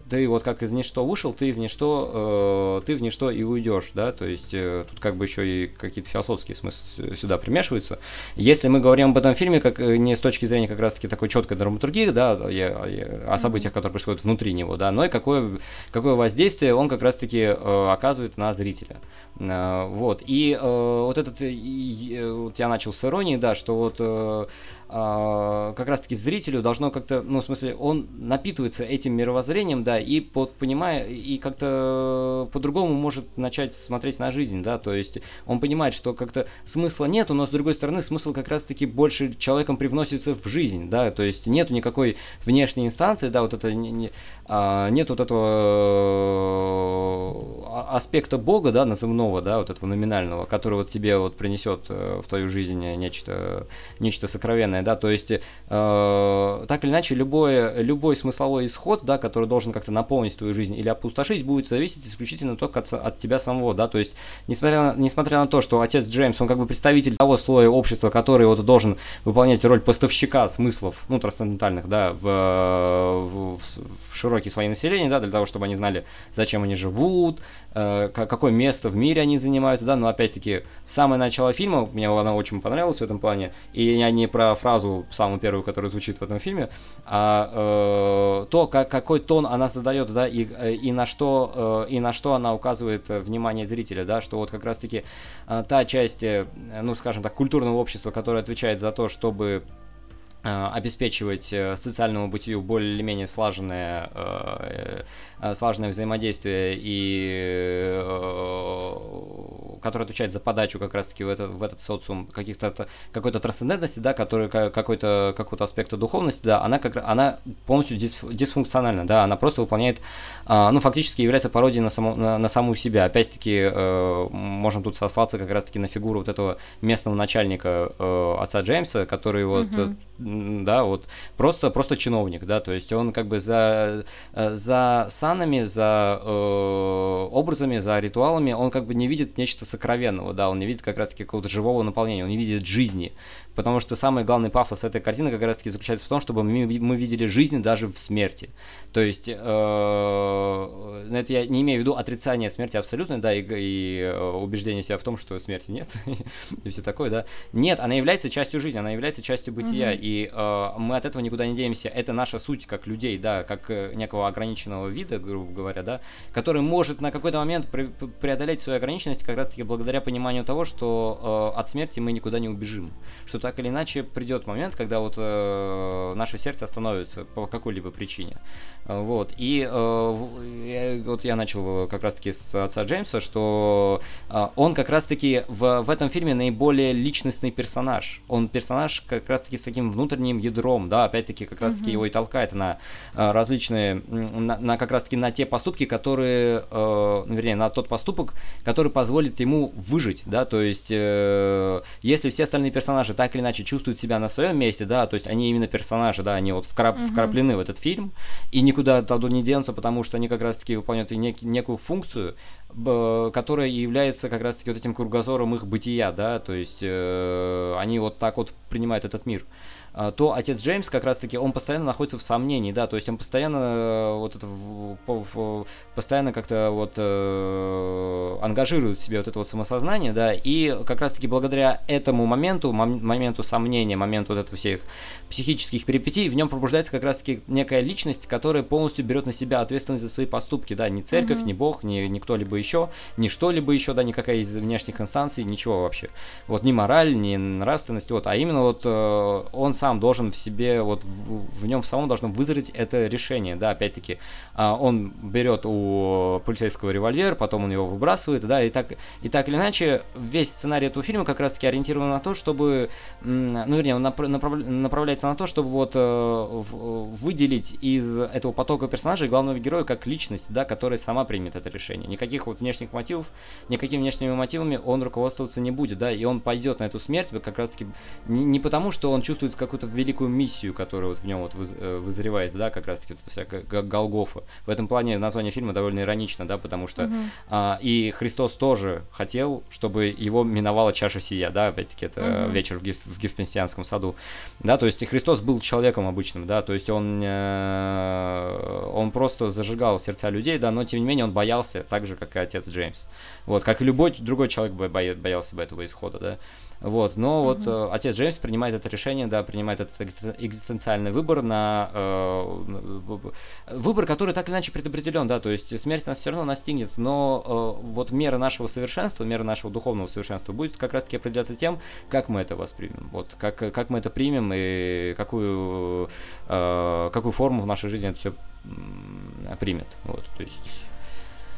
ты вот как из ничто вышел, ты в ничто, э, ты в ничто и уйдешь, да, то есть э, тут как бы еще и какие-то философские смыслы сюда примешиваются. Если мы говорим об этом фильме, как э, не с точки зрения как раз-таки такой четкой драматургии, да, о событиях, которые происходят внутри него, да, но и какое, какое воздействие он как раз-таки э, оказывает на зрителя. Э, вот, и э, вот этот, и, вот я начал с иронии, да, что вот э, а, как раз-таки зрителю должно как-то, ну, в смысле, он напитывается этим мировоззрением, да, и под, понимая, и как-то по-другому может начать смотреть на жизнь, да, то есть он понимает, что как-то смысла нету, но с другой стороны смысл как раз-таки больше человеком привносится в жизнь, да, то есть нету никакой внешней инстанции, да, вот это не, не, а, нет вот этого аспекта Бога, да, назывного, да, вот этого номинального, который вот тебе вот принесет э, в твою жизнь нечто, нечто сокровенное, да, то есть э, так или иначе любой, любой смысловой исход, да, который должен как-то наполнить твою жизнь или опустошить, будет зависеть исключительно только от, от тебя самого, да, то есть несмотря на, несмотря на то, что отец Джеймс, он как бы представитель того слоя общества, который вот должен выполнять роль поставщика смыслов, ну, трансцендентальных, да, в, в, в широкий слои населения, да, для того, чтобы они знали, зачем они живут, э, какое место в мире они занимают, да, но опять-таки самое начало фильма, мне она очень понравилась в этом плане, и я не про фразу самую первую, которая звучит в этом фильме, а э, то, как, какой тон она задает, да, и, и на что, э, и на что она указывает внимание зрителя, да, что вот как раз-таки э, та часть, э, ну, скажем так, культурного общества, которая отвечает за то, чтобы Э, обеспечивать э, социальному бытию более или менее слаженное, э, слаженное взаимодействие и который отвечает за подачу как раз-таки в, это, в этот социум каких-то какой-то трансцендентности, да, который какой-то какого-то аспекта духовности, да, она как она полностью дисфункциональна, да, она просто выполняет, ну фактически является пародией на саму на, на саму себя. Опять-таки можем тут сослаться как раз-таки на фигуру вот этого местного начальника отца Джеймса, который вот mm-hmm да, вот просто, просто чиновник, да, то есть он как бы за, э, за санами, за э, образами, за ритуалами, он как бы не видит нечто сокровенного, да, он не видит как раз-таки какого-то живого наполнения, он не видит жизни, потому что самый главный пафос этой картины как раз-таки заключается в том, чтобы мы, мы видели жизнь даже в смерти, то есть, э, это я не имею в виду отрицание смерти абсолютно, да, и, и э, убеждение себя в том, что смерти нет, и все такое, да, нет, она является частью жизни, она является частью бытия, mm-hmm. и э, мы от этого никуда не денемся. Это наша суть как людей, да, как э, некого ограниченного вида, грубо говоря, да, который может на какой-то момент пре- преодолеть свою ограниченность как раз-таки благодаря пониманию того, что э, от смерти мы никуда не убежим. Что так или иначе придет момент, когда вот э, наше сердце остановится по какой-либо причине. Э, вот. И э, вот я начал как раз-таки с отца Джеймса, что э, он как раз-таки в, в этом фильме наиболее личностный персонаж. Он персонаж как раз-таки с таким внутренним ядром, да, опять-таки как раз-таки mm-hmm. его и толкает на э, различные, на, на как раз-таки на те поступки, которые, э, вернее, на тот поступок, который позволит ему выжить, да, то есть э, если все остальные персонажи так или иначе чувствуют себя на своем месте, да, то есть они именно персонажи, да, они вот вкрап, mm-hmm. вкраплены в этот фильм и никуда оттуда не денутся, потому что они как раз-таки выполняют нек- некую функцию, которая является как раз-таки вот этим кругозором их бытия, да, то есть э, они вот так вот принимают этот мир. А, то отец Джеймс как раз-таки, он постоянно находится в сомнении, да, то есть он постоянно э, вот это, постоянно как-то вот э, ангажирует в себе вот это вот самосознание, да, и как раз-таки благодаря этому моменту, моменту сомнения, моменту вот этого всех психических перипетий, в нем пробуждается как раз-таки некая личность, которая полностью берет на себя ответственность за свои поступки, да, не церковь, mm-hmm. не Бог, не, не кто-либо еще, не что-либо еще, да, никакая из внешних инстанций, ничего вообще. Вот ни мораль, ни нравственность, вот, а именно вот э, он сам сам должен в себе, вот в, в нем самом должно вызреть это решение, да, опять-таки, а, он берет у полицейского револьвер, потом он его выбрасывает, да, и так, и так или иначе, весь сценарий этого фильма как раз-таки ориентирован на то, чтобы, ну, вернее, он направ, направляется на то, чтобы вот э, выделить из этого потока персонажей главного героя как личность, да, которая сама примет это решение. Никаких вот внешних мотивов, никакими внешними мотивами он руководствоваться не будет, да, и он пойдет на эту смерть как раз-таки не потому, что он чувствует какой какую-то великую миссию, которая вот в нем вот э, вызревает, да, как раз-таки вот всякая Голгофа. В этом плане название фильма довольно иронично, да, потому что uh-huh. а, и Христос тоже хотел, чтобы его миновала чаша сия, да, опять-таки это uh-huh. вечер в, Геф, в Гефпенсианском саду, да, то есть и Христос был человеком обычным, да, то есть он, э, он просто зажигал сердца людей, да, но тем не менее он боялся так же, как и отец Джеймс, вот, как и любой другой человек боялся бы этого исхода, да, вот, но mm-hmm. вот э, отец Джеймс принимает это решение, да, принимает этот экзистенциальный выбор на э, выбор, который так или иначе предопределен, да, то есть смерть нас все равно настигнет, но э, вот мера нашего совершенства, мера нашего духовного совершенства будет как раз-таки определяться тем, как мы это воспримем, вот, как, как мы это примем и какую, э, какую форму в нашей жизни это все примет, вот, то есть...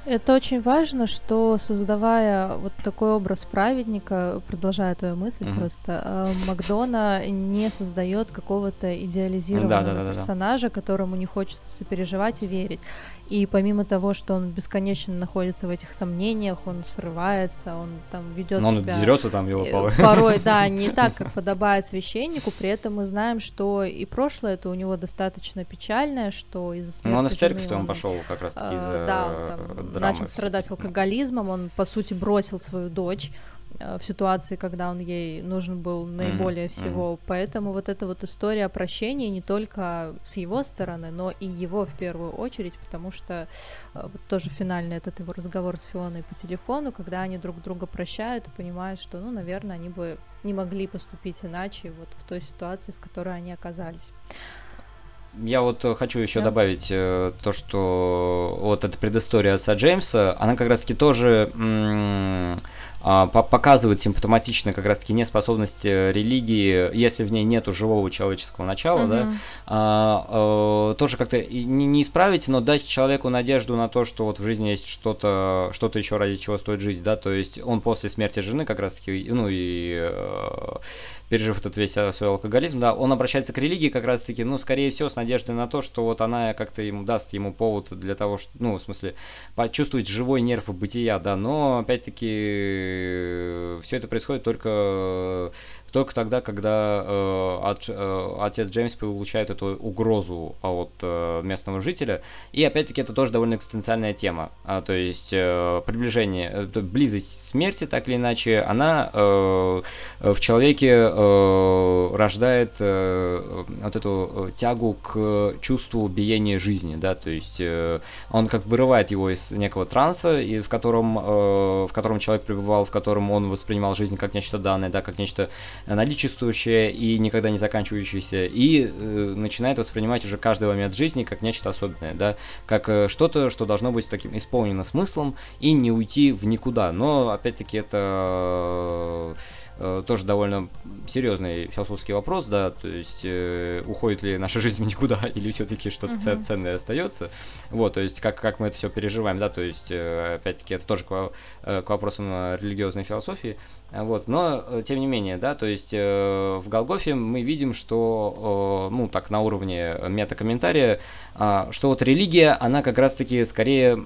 Это очень важно, что создавая вот такой образ праведника, продолжая твою мысль mm-hmm. просто, э, Макдона не создает какого-то идеализированного да, да, да, персонажа, которому не хочется сопереживать и верить. И помимо того, что он бесконечно находится в этих сомнениях, он срывается, он там ведет Но себя... он дерется там, его палы. Порой, да, не так, как подобает священнику, при этом мы знаем, что и прошлое это у него достаточно печальное, что из-за смерти Ну, он и в церковь он пошел как раз-таки а, из-за Да, он там начал страдать алкоголизмом, он, по сути, бросил свою дочь, Э, в ситуации, когда он ей нужен был наиболее mm-hmm. всего. Mm-hmm. Поэтому вот эта вот история прощения не только с его стороны, но и его в первую очередь, потому что э, вот тоже финальный этот его разговор с Фионой по телефону, когда они друг друга прощают и понимают, что, ну, наверное, они бы не могли поступить иначе вот в той ситуации, в которой они оказались. Я вот э, хочу еще да. добавить э, то, что вот эта предыстория отца Джеймса, она как раз-таки тоже м- показывает симптоматично как раз-таки неспособность э, религии, если в ней нету живого человеческого начала, угу. да, а, а, тоже как-то не, не исправить, но дать человеку надежду на то, что вот в жизни есть что-то, что-то еще ради чего стоит жить, да, то есть он после смерти жены как раз-таки, ну и э, пережив этот весь свой алкоголизм, да, он обращается к религии как раз-таки, ну, скорее всего, с надеждой на то, что вот она как-то ему даст ему повод для того, что, ну, в смысле, почувствовать живой нерв бытия, да, но, опять-таки, все это происходит только только тогда, когда э, от, э, отец Джеймс получает эту угрозу от э, местного жителя. И опять-таки это тоже довольно экстенциальная тема. А, то есть э, приближение, э, близость смерти, так или иначе, она э, в человеке э, рождает э, вот эту тягу к чувству биения жизни, да, то есть э, он как вырывает его из некого транса, и в котором, э, в котором человек пребывал, в котором он воспринимал жизнь как нечто данное, да, как нечто наличествующее и никогда не заканчивающееся, и э, начинает воспринимать уже каждый момент жизни как нечто особенное, да, как э, что-то, что должно быть таким исполнено смыслом и не уйти в никуда. Но, опять-таки, это э, тоже довольно серьезный философский вопрос, да, то есть э, уходит ли наша жизнь в никуда или все-таки что-то uh-huh. ценное остается, вот, то есть как, как мы это все переживаем, да, то есть э, опять-таки это тоже к, э, к вопросам религиозной философии, вот, но э, тем не менее, да, то есть э, в Голгофе мы видим, что, э, ну, так, на уровне метакомментария, э, что вот религия, она как раз-таки скорее...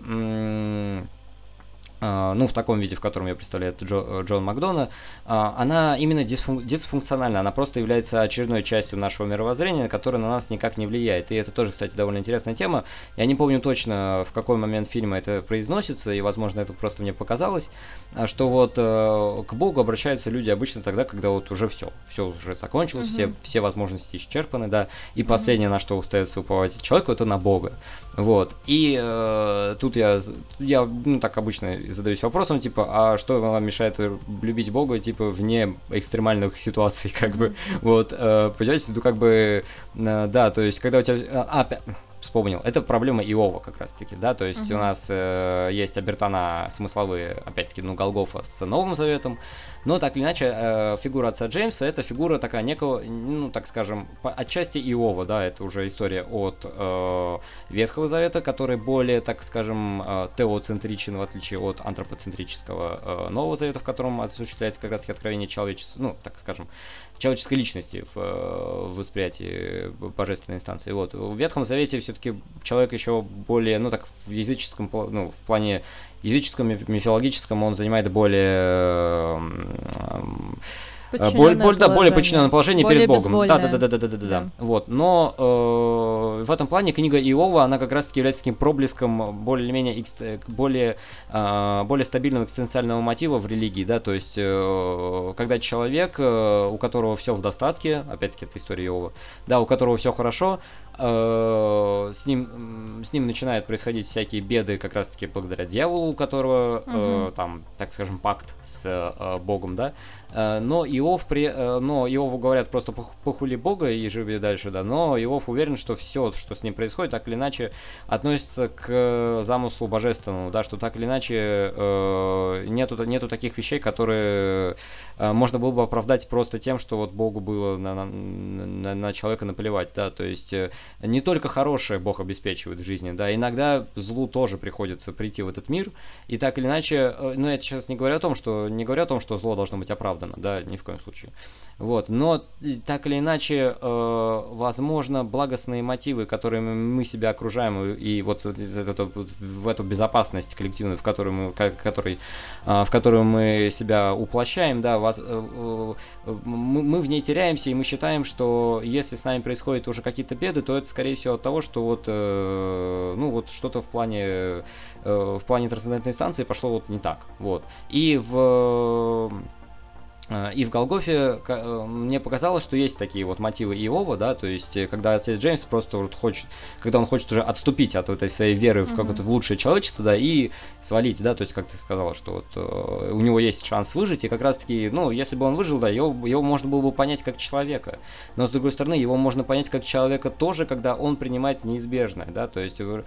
А, ну, в таком виде, в котором я представляю Джо, э, Джон Макдона, а, она именно дисфун- дисфункциональна, она просто является очередной частью нашего мировоззрения, которая на нас никак не влияет. И это тоже, кстати, довольно интересная тема. Я не помню точно, в какой момент фильма это произносится, и, возможно, это просто мне показалось, а, что вот э, к Богу обращаются люди обычно тогда, когда вот уже все, все уже закончилось, угу. все, все возможности исчерпаны, да, и угу. последнее, на что остается уповать человеку, это на Бога. Вот. И э, тут я, я, ну, так обычно задаюсь вопросом, типа, а что вам мешает любить Бога, типа, вне экстремальных ситуаций, как бы, вот, э, понимаете, ну, как бы, э, да, то есть, когда у тебя, а, вспомнил, это проблема Иова как раз-таки, да, то есть uh-huh. у нас э, есть обертона смысловые, опять-таки, ну, Голгофа с Новым Заветом, но так или иначе э, фигура отца Джеймса это фигура такая некого, ну, так скажем, по, отчасти Иова, да, это уже история от э, Ветхого Завета, который более, так скажем, э, теоцентричен, в отличие от антропоцентрического э, Нового Завета, в котором осуществляется как раз-таки откровение человечества, ну, так скажем, человеческой личности в, э, в восприятии божественной инстанции. Вот. В Ветхом Завете все-таки человек еще более, ну так, в языческом, ну, в плане языческом, мифологическом он занимает более более, более, да, более подчиненное положение более перед Богом. Да, да, да, да, да, да, да, да. Вот. Но э, в этом плане книга Иова, она как раз-таки является таким проблеском более-менее более, э, более стабильного экзистенциального мотива в религии, да, то есть э, когда человек, э, у которого все в достатке, опять-таки это история Иова, да, у которого все хорошо, э, с ним с ним начинают происходить всякие беды как раз-таки благодаря дьяволу, у которого э, там, так скажем, пакт с э, Богом, да, Э, но Иов, при, э, но Иову говорят просто похули Бога и живи дальше, да, но Иов уверен, что все, что с ним происходит, так или иначе относится к замыслу божественному, да, что так или иначе э, нету, нету таких вещей, которые э, можно было бы оправдать просто тем, что вот Богу было на, на, на, человека наплевать, да, то есть э, не только хорошее Бог обеспечивает в жизни, да, иногда злу тоже приходится прийти в этот мир, и так или иначе, э, ну, я сейчас не говорю о том, что, не говорю о том, что зло должно быть оправдано, оправдано, да, ни в коем случае. Вот, но так или иначе, э, возможно, благостные мотивы, которыми мы себя окружаем, и вот это, в эту безопасность коллективную, в которой мы, который, э, в которую мы себя уплощаем, да, вас, э, э, мы в ней теряемся, и мы считаем, что если с нами происходят уже какие-то беды, то это, скорее всего, от того, что вот, э, ну, вот что-то в плане, э, в плане трансцендентной станции пошло вот не так, вот. И в и в Голгофе э, мне показалось, что есть такие вот мотивы Иова, да, то есть э, когда отец Джеймс просто вот хочет, когда он хочет уже отступить от этой своей веры в какое-то в лучшее человечество, да, и свалить, да, то есть как ты сказала, что вот у него есть шанс выжить, и как раз-таки, ну, если бы он выжил, да, его, его можно было бы понять как человека, но с другой стороны, его можно понять как человека тоже, когда он принимает неизбежное, да, то есть угу.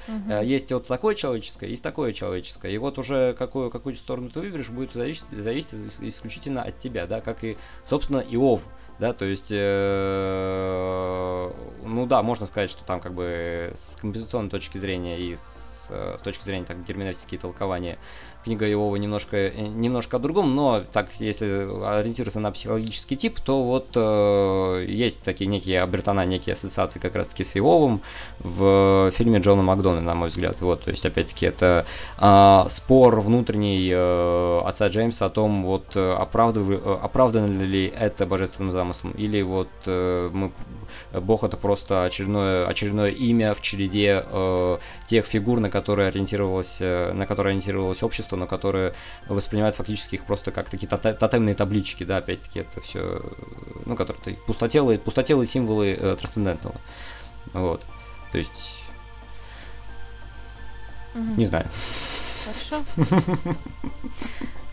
есть вот такое человеческое, есть такое человеческое, и вот уже какую, какую сторону ты выберешь, будет зависеть, зависеть исключительно от тебя, да, да, как и, собственно, Иов, да, то есть, э, ну да, можно сказать, что там как бы с композиционной точки зрения и с, с точки зрения так, герменевтические толкования книга Иова немножко, э, немножко о другом, но так, если ориентироваться на психологический тип, то вот э, есть такие некие обертона, некие ассоциации как раз-таки с Иовом в фильме Джона Макдона, на мой взгляд. Вот, то есть, опять-таки, это э, спор внутренний э, отца Джеймса о том, вот, оправдыв, оправдано ли это божественным замыслом, или вот э, мы, Бог это просто очередное, очередное имя в череде э, тех фигур, на которые ориентировалось, э, на которые ориентировалось общество, но которые воспринимают фактически их просто как такие тотемные таблички, да, опять-таки это все, ну, которые пустотелые, пустотелые символы э, трансцендентного. Вот. То есть, угу. не знаю. Хорошо.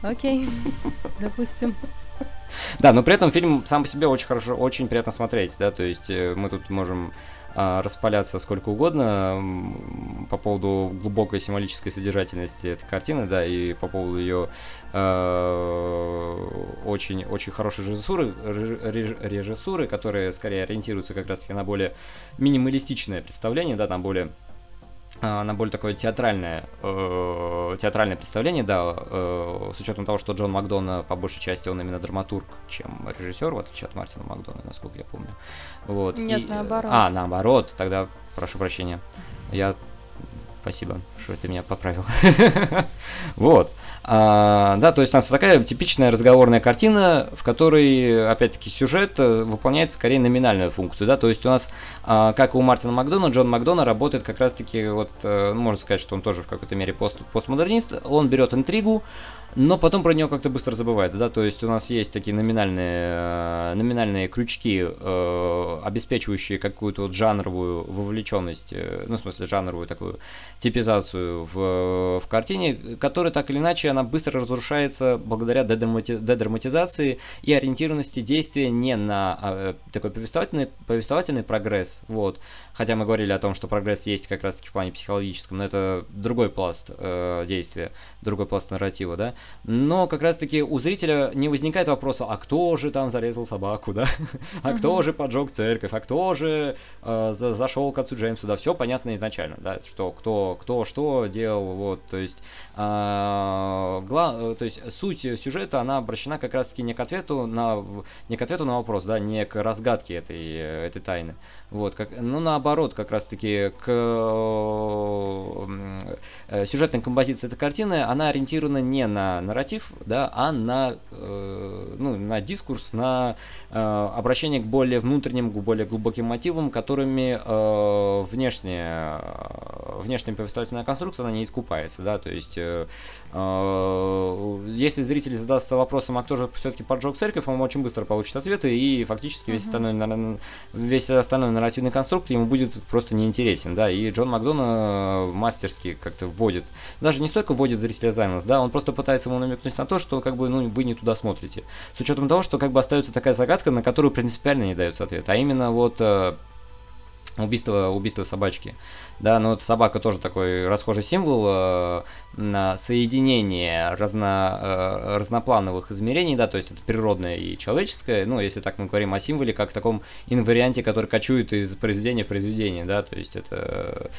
Окей, допустим. Да, но при этом фильм сам по себе очень хорошо, очень приятно смотреть, да, то есть э, мы тут можем а, распаляться сколько угодно по поводу глубокой символической содержательности этой картины, да, и по поводу ее э, очень, очень хорошей режиссуры, режиссуры, которые скорее ориентируются как раз-таки на более минималистичное представление, да, там более а, на более такое театральное, э, театральное представление, да, э, с учетом того, что Джон Макдона по большей части он именно драматург, чем режиссер, в отличие от Мартина Макдона, насколько я помню. Вот. Нет, И, наоборот. А, наоборот, тогда прошу прощения. Я Спасибо, что ты меня поправил. вот. А, да, то есть у нас такая типичная разговорная картина, в которой, опять-таки, сюжет э, выполняет скорее номинальную функцию, да, то есть у нас, а, как у Мартина Макдона, Джон Макдона работает как раз-таки, вот, а, можно сказать, что он тоже в какой-то мере пост постмодернист, он берет интригу, но потом про него как-то быстро забывает, да, то есть у нас есть такие номинальные, э, номинальные крючки, э, обеспечивающие какую-то вот жанровую вовлеченность, э, ну, в смысле, жанровую такую типизацию в, в картине, которая так или иначе, она быстро разрушается благодаря дедрамати, дедраматизации и ориентированности действия не на э, такой повествовательный, повествовательный прогресс, вот, хотя мы говорили о том, что прогресс есть как раз-таки в плане психологическом, но это другой пласт э, действия, другой пласт нарратива, да, но как раз-таки у зрителя не возникает вопроса, а кто же там зарезал собаку, да, а кто же поджег церковь, а кто же э, за зашел к отцу Джеймсу, да, все понятно изначально, да, что кто, кто что делал, вот, то есть, э, гла, то есть суть сюжета, она обращена как раз-таки не к ответу на, не к ответу на вопрос, да, не к разгадке этой, этой тайны, вот, как, ну, наоборот, как раз-таки к э, сюжетной композиции этой картины, она ориентирована не на на нарратив, да, а на, э, ну, на дискурс, на э, обращение к более внутренним, к более глубоким мотивам, которыми э, внешняя, внешняя повествовательная конструкция, она не искупается, да, то есть э, э, если зритель задастся вопросом, а кто же все-таки поджег церковь, он очень быстро получит ответы, и фактически весь, остальной, весь остальной нарративный конструкт ему будет просто неинтересен, да, и Джон Макдона мастерски как-то вводит, даже не столько вводит зрителя за нос, да, он просто пытается ему намекнуть на то, что как бы, ну, вы не туда смотрите, с учетом того, что как бы остается такая загадка, на которую принципиально не дается ответ, а именно вот э, убийство, убийство собачки. Да, но вот собака тоже такой расхожий символ э, на соединение разно, э, разноплановых измерений, да, то есть это природное и человеческое, ну, если так мы говорим о символе, как в таком инварианте, который кочует из произведения в произведение, да, то есть это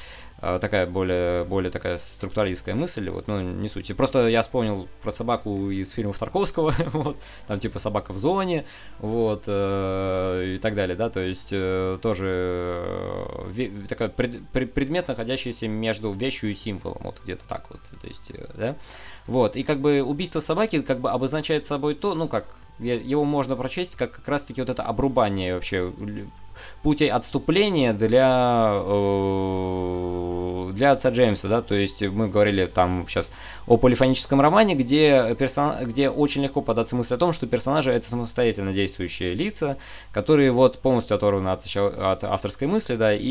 такая более, более такая структуралистская мысль, вот, ну, не суть. Просто я вспомнил про собаку из фильмов Тарковского, вот, там типа собака в зоне, вот, э, и так далее, да, то есть э, тоже э, такая пред, пред, предмет, находящийся между вещью и символом, вот где-то так вот, то есть, э, да, вот, и как бы убийство собаки как бы обозначает собой то, ну как, его можно прочесть как как раз-таки вот это обрубание вообще путей отступления для, э, для отца Джеймса, да, то есть мы говорили там сейчас о полифоническом романе, где, персон... где очень легко податься мысль о том, что персонажи это самостоятельно действующие лица, которые вот полностью оторваны от, от авторской мысли, да, и,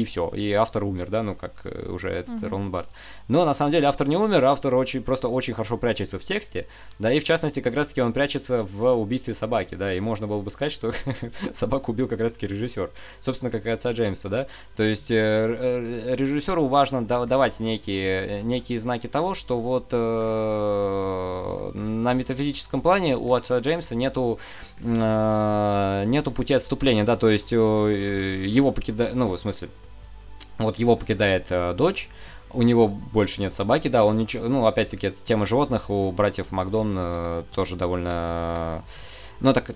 и все, и автор умер, да, ну как э, уже этот mm-hmm. Рон Барт. Но на самом деле автор не умер, автор очень, просто очень хорошо прячется в тексте, да, и в частности как раз-таки он прячется в убийстве собаки, да, и можно было бы сказать, что собаку убил как раз-таки режиссер собственно, как и отца Джеймса, да. То есть э, э, режиссеру важно давать некие, некие знаки того, что вот э, на метафизическом плане у отца Джеймса нету, нету пути отступления, да, то есть его покидает, ну, в смысле, вот его покидает дочь, у него больше нет собаки, да, он ничего, ну, опять-таки, это тема животных у братьев Макдон э, тоже довольно ну, так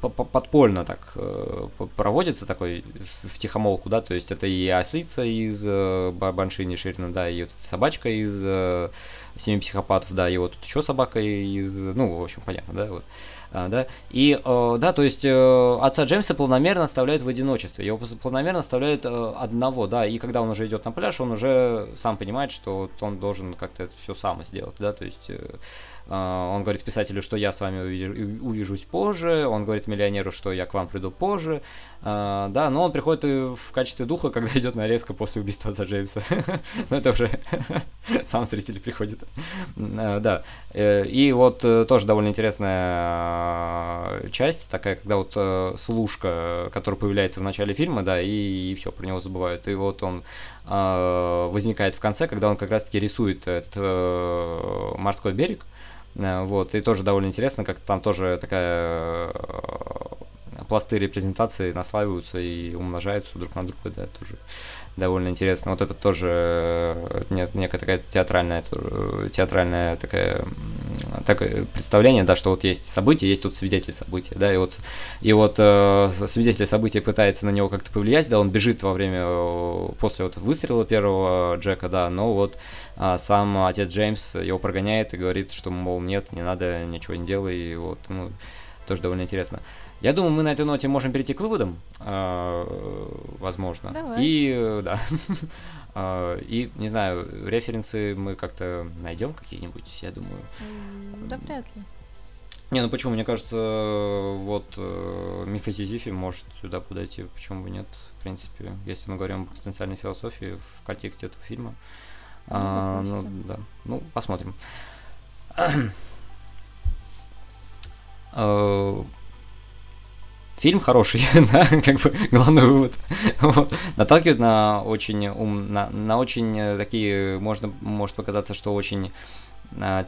подпольно так э, проводится такой в тихомолку, да, то есть это и ослица из э, Баншини Ширина, да, и вот собачка из э, Семи психопатов, да, и вот тут еще собака из, ну, в общем, понятно, да, вот. А, да, и, да, то есть отца Джеймса планомерно оставляют в одиночестве, его планомерно оставляют одного, да, и когда он уже идет на пляж, он уже сам понимает, что он должен как-то это все сам сделать, да, то есть он говорит писателю, что я с вами увижусь позже, он говорит миллионеру, что я к вам приду позже, а, да, но он приходит в качестве духа, когда идет нарезка после убийства за Джеймса. но это уже сам зритель приходит. А, да, э, и вот э, тоже довольно интересная часть, такая, когда вот э, служка, которая появляется в начале фильма, да, и, и все, про него забывают, и вот он возникает в конце, когда он как раз-таки рисует этот морской берег, вот, и тоже довольно интересно, как там тоже такая э, пласты репрезентации наслаиваются и умножаются друг на друга, да, тоже довольно интересно. Вот это тоже э, некая такая театральная, театральная такая, такое представление, да, что вот есть событие, есть тут свидетель события, да, и вот, и вот э, свидетель события пытается на него как-то повлиять, да, он бежит во время, после вот выстрела первого Джека, да, но вот а сам отец Джеймс его прогоняет и говорит, что, мол, нет, не надо, ничего не делай, и вот, ну, тоже довольно интересно. Я думаю, мы на этой ноте можем перейти к выводам, э, возможно. Давай. И да. Э, и, не знаю, референсы мы как-то найдем какие-нибудь, я думаю. Да вряд ли. Не, ну почему? Мне кажется, вот э, миф о Сизифе может сюда подойти, почему бы нет, в принципе, если мы говорим об экзистенциальной философии в контексте этого фильма. Ну, а, ну да, ну посмотрим. Фильм хороший, да, как бы главный вывод. Наталкивает на очень ум, на, на очень э, такие, можно, может показаться, что очень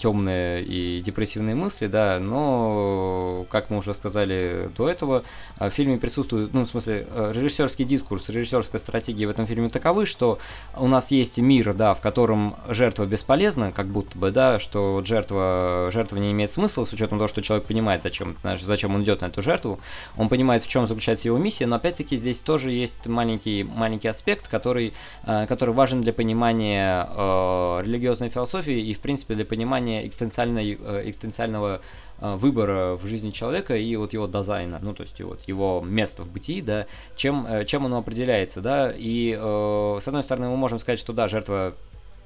темные и депрессивные мысли, да, но, как мы уже сказали до этого, в фильме присутствует, ну, в смысле, э, режиссерский дискурс, режиссерская стратегия в этом фильме таковы, что у нас есть мир, да, в котором жертва бесполезна, как будто бы, да, что жертва, жертва не имеет смысла, с учетом того, что человек понимает, зачем, зачем он идет на эту жертву, он понимает, в чем заключается его миссия, но опять-таки здесь тоже есть маленький, маленький аспект, который, э, который важен для понимания э, религиозной философии и, в принципе, для понимание экстенциальной, экстенциального выбора в жизни человека и вот его дизайна, ну, то есть вот его место в бытии, да, чем, чем оно определяется, да, и с одной стороны мы можем сказать, что да, жертва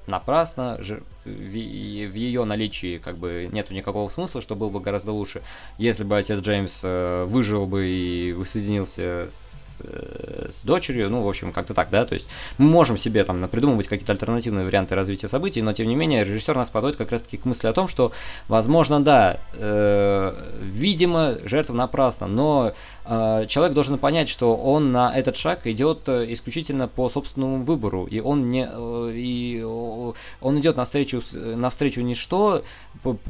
напрасно, в ее наличии как бы нету никакого смысла, что было бы гораздо лучше, если бы отец Джеймс э, выжил бы и воссоединился с, э, с дочерью, ну, в общем, как-то так, да, то есть мы можем себе там придумывать какие-то альтернативные варианты развития событий, но тем не менее режиссер нас подводит как раз-таки к мысли о том, что, возможно, да, э, видимо, жертва напрасно, но человек должен понять, что он на этот шаг идет э, исключительно по собственному выбору, и он не, э, и он идет навстречу, навстречу ничто,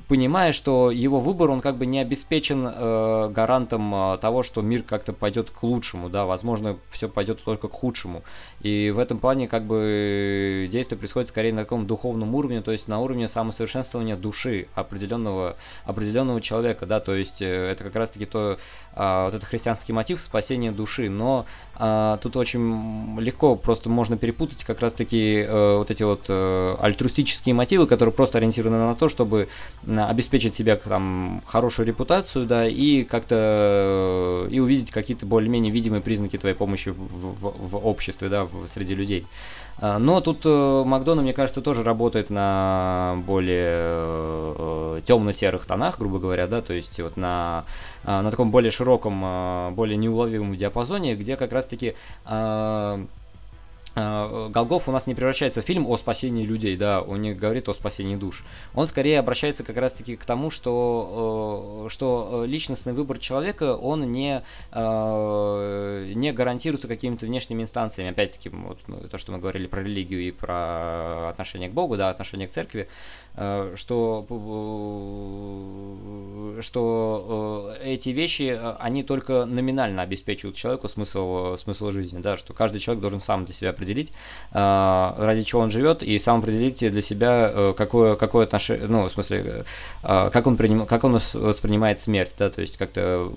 понимая, что его выбор, он как бы не обеспечен э, гарантом э, того, что мир как-то пойдет к лучшему, да, возможно, все пойдет только к худшему. И в этом плане как бы действие происходит скорее на таком духовном уровне, то есть на уровне самосовершенствования души определенного, определенного человека, да, то есть э, это как раз-таки то, э, вот это христианский мотив спасения души, но э, тут очень легко просто можно перепутать как раз-таки э, вот эти вот э, альтруистические мотивы, которые просто ориентированы на то, чтобы обеспечить себе там хорошую репутацию, да, и как-то э, и увидеть какие-то более-менее видимые признаки твоей помощи в, в, в обществе, да, в, среди людей. А, но тут э, Макдональд, мне кажется, тоже работает на более э, темно-серых тонах, грубо говоря, да, то есть вот на, на таком более широком, более неуловимом диапазоне, где как раз-таки Э, Голгоф у нас не превращается в фильм о спасении людей, да, он не говорит о спасении душ. Он скорее обращается как раз-таки к тому, что, э, что личностный выбор человека, он не, э, не гарантируется какими-то внешними инстанциями. Опять-таки, вот то, что мы говорили про религию и про отношение к Богу, да, отношение к церкви, что, что эти вещи, они только номинально обеспечивают человеку смысл, смысл жизни, да, что каждый человек должен сам для себя определить, а, ради чего он живет, и сам определить для себя, э, какое, какое отношение, ну, в смысле, э, как он, приним, как он воспринимает смерть, да, то есть как-то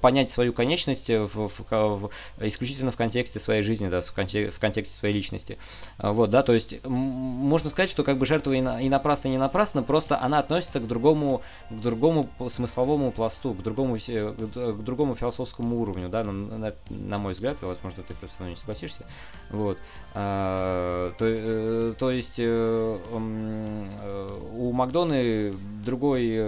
понять свою конечность в, в, в, исключительно в контексте своей жизни, да, в, контексте, в контексте своей личности. А, вот, да, то есть можно сказать, что как бы жертва и, на, и напрасно, и не напрасно, просто она относится к другому, к другому смысловому пласту, к другому, к другому философскому уровню, да, на, на, на мой взгляд, возможно, ты просто не согласишься. Вот. А, то, э, то есть э, э, у Макдоны другой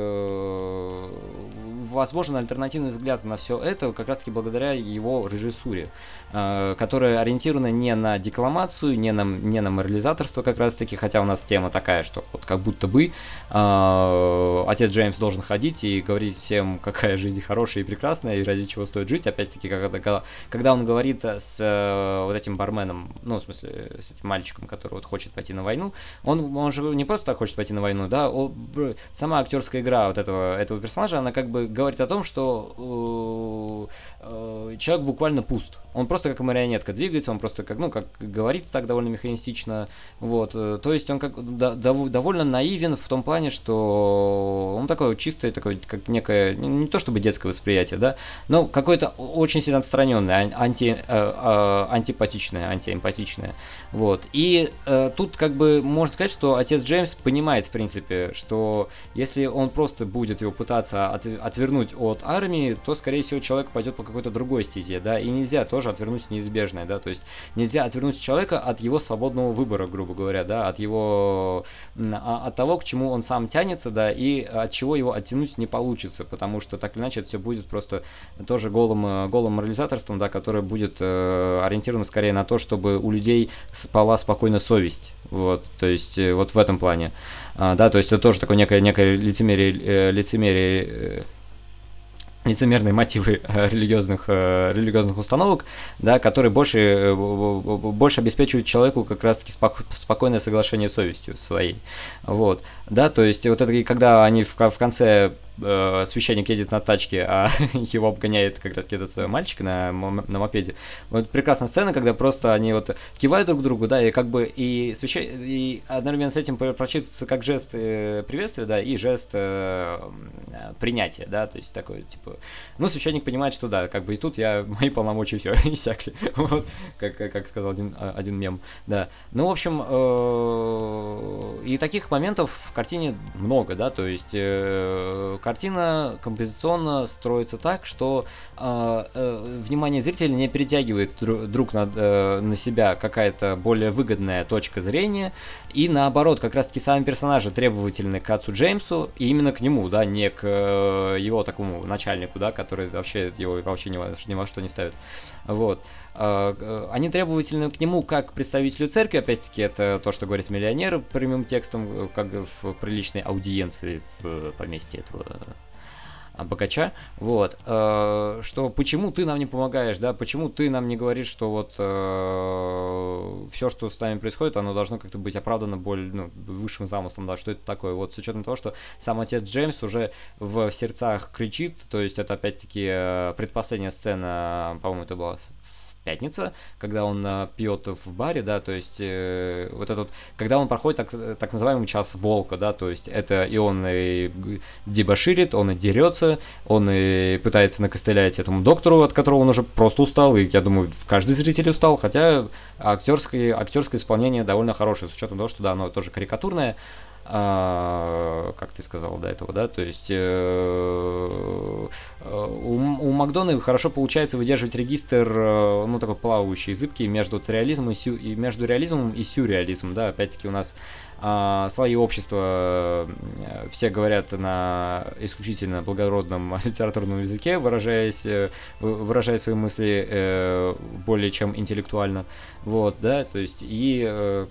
возможен альтернативный взгляд на все это как раз-таки благодаря его режиссуре, которая ориентирована не на декламацию, не на, не на морализаторство как раз-таки, хотя у нас тема такая, что вот как будто бы э, отец Джеймс должен ходить и говорить всем, какая жизнь хорошая и прекрасная, и ради чего стоит жить. Опять-таки, когда, когда он говорит с э, вот этим барменом, ну, в смысле, с этим мальчиком, который вот хочет пойти на войну, он, он же не просто так хочет пойти на войну, да, он, сама актерская игра вот этого, этого персонажа, она как бы говорит о том, что э, э, человек буквально пуст. Он просто как марионетка двигается, он просто как, ну, как говорит так довольно механистично. Вот. Э, то есть он как да, довольно наивен в том плане, что он такой чистый, такой, как некое, не, то чтобы детское восприятие, да, но какое-то очень сильно отстраненное, анти, э, э, антипатичное, антиэмпатичное. Вот. И э, тут как бы можно сказать, что отец Джеймс понимает, в принципе, что если он просто будет его пытаться от, отвернуть от армии, то, скорее всего, человек пойдет по какой-то другой стезе, да, и нельзя тоже отвернуть неизбежное, да, то есть нельзя отвернуть человека от его свободного выбора, грубо говоря, да, от его, а, от того, к чему он сам тянется, да, и от чего его оттянуть не получится, потому что так или иначе это все будет просто тоже голым, э, голым морализаторством, да, которое будет э, ориентировано скорее на то, чтобы у людей спала спокойно совесть, вот, то есть э, вот в этом плане, а, да, то есть это тоже такое некое, некое лицемерие, э, лицемерие э, лицемерные мотивы религиозных, религиозных установок, да, которые больше, больше обеспечивают человеку как раз-таки спок спокойное соглашение с совестью своей. Вот, да, то есть вот это, когда они в, в конце э, священник едет на тачке, а его обгоняет как раз этот мальчик на, на мопеде. Вот прекрасная сцена, когда просто они вот кивают друг другу, да, и как бы и, священ... и одновременно с этим прочитывается как жест э, приветствия, да, и жест э, принятия, да, то есть такой, типа, ну, священник понимает, что да, как бы и тут я, мои полномочия все иссякли, вот, как, как сказал один, один мем, да. Ну, в общем, э, и таких моментов в картине много, да, то есть э, картина композиционно строится так, что э, э, внимание зрителя не перетягивает друг на, э, на себя какая-то более выгодная точка зрения, и наоборот, как раз-таки сами персонажи требовательны к отцу Джеймсу, и именно к нему, да, не к э, его такому начальнику, да, который вообще его вообще ни во, ни во что не ставит. Вот. А, э, они требовательны к нему как представителю церкви, опять-таки, это то, что говорит миллионер прямым текстом, э, как в приличной аудиенции в поместье этого богача, вот, э, что почему ты нам не помогаешь, да, почему ты нам не говоришь, что вот э, все, что с нами происходит, оно должно как-то быть оправдано более, ну, высшим замыслом, да, что это такое, вот, с учетом того, что сам отец Джеймс уже в сердцах кричит, то есть это опять-таки э, предпоследняя сцена, по-моему, это была пятница, когда он э, пьет в баре, да, то есть э, вот этот, когда он проходит так, так называемый час волка, да, то есть это и он и дебоширит, он и дерется, он и пытается накостылять этому доктору, от которого он уже просто устал, и я думаю, каждый зритель устал, хотя актерское, актерское исполнение довольно хорошее, с учетом того, что да, оно тоже карикатурное, а, как ты сказал до этого, да, то есть э, у, у Макдона хорошо получается выдерживать регистр, э, ну, такой плавающий, зыбкий между реализмом и, сю, и между реализмом и сюрреализмом, да, опять-таки у нас а, слои общества э, все говорят на исключительно благородном литературном языке, выражаясь, выражая свои мысли э, более чем интеллектуально, вот, да, то есть и Э,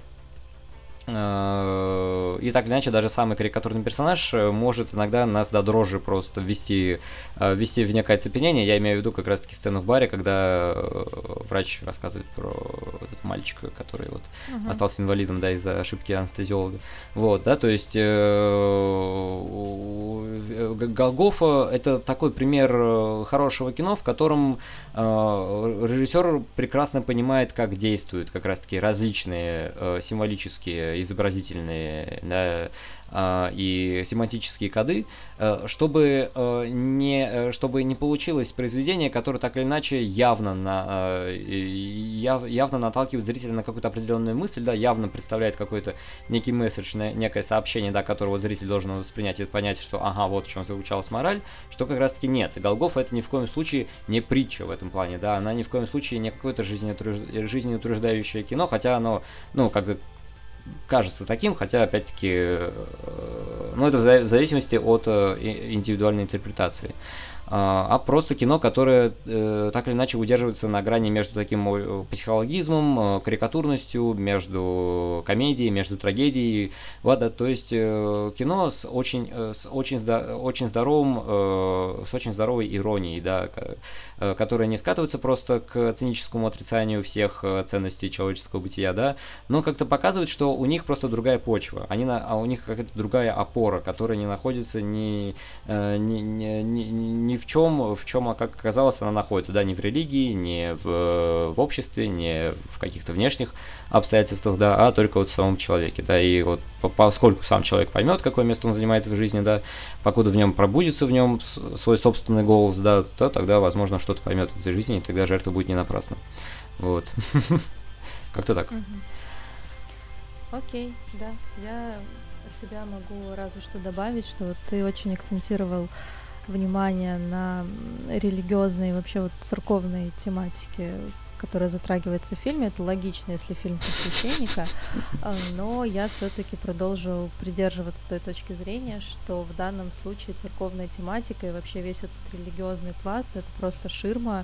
и так или иначе, даже самый карикатурный персонаж э, может иногда нас до дрожи просто ввести, э, ввести в некое оцепенение. Я имею в виду как раз-таки сцену в баре, когда врач рассказывает про этот мальчика, который вот uh-huh. остался инвалидом, да, из-за ошибки анестезиолога. Вот, да, то есть Голгофа это такой пример хорошего кино, в котором режиссер прекрасно понимает, как действуют как раз-таки различные символические изобразительные да, а, и семантические коды, э, чтобы э, не, э, чтобы не получилось произведение, которое так или иначе явно, на, яв, явно наталкивает зрителя на какую-то определенную мысль, да, явно представляет какой-то некий месседж, некое сообщение, да, которого зритель должен воспринять и понять, что ага, вот в чем заключалась мораль, что как раз таки нет. Голгоф это ни в коем случае не притча в этом плане, да, она ни в коем случае не какое-то жизнеутверждающее кино, хотя оно, ну, как кажется таким, хотя, опять-таки, э, ну, это в зависимости от э, индивидуальной интерпретации. А, а просто кино, которое э, так или иначе удерживается на грани между таким э, психологизмом, э, карикатурностью, между комедией, между трагедией. Вот, да, то есть кино с очень, с очень, очень здоровым, с очень здоровой иронией, да, которая не скатывается просто к циническому отрицанию всех ценностей человеческого бытия, да, но как-то показывает, что у них просто другая почва, они на, а у них какая-то другая опора, которая не находится ни, ни, ни, ни в чем, в чем, как оказалось, она находится, да, не в религии, не в, в обществе, не в каких-то внешних обстоятельствах, да, а только вот в самом человеке, да, и вот поскольку сам человек поймет, какое место он занимает в жизни, да, покуда в нем пробудется в нем свой собственный голос, да, то тогда, возможно, что-то поймет в этой жизни, и тогда жертва будет не напрасна. Вот. Как-то так. Окей, да. Я себя могу разве что добавить, что ты очень акцентировал внимание на религиозные, вообще вот церковные тематики, которая затрагивается в фильме. Это логично, если фильм про священника, а, но я все-таки продолжу придерживаться той точки зрения, что в данном случае церковная тематика и вообще весь этот религиозный пласт это просто ширма,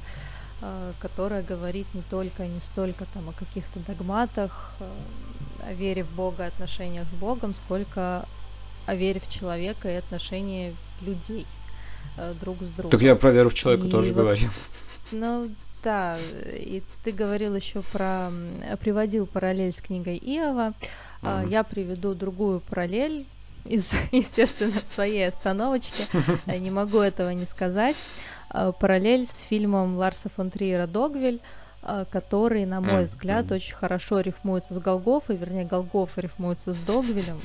а, которая говорит не только не столько там о каких-то догматах, а, о вере в Бога, отношениях с Богом, сколько о вере в человека и отношении людей. Э, друг с другом. Так я про веру в человека и тоже вот, говорил. Ну да, и ты говорил еще про, приводил параллель с книгой Иова. Uh-huh. Я приведу другую параллель, из, естественно, своей остановочки. Не могу этого не сказать. Параллель с фильмом Ларса фон Триера «Догвиль», который, на мой взгляд, очень хорошо рифмуется с Голгофой, вернее, Голгофа рифмуется с Догвилем.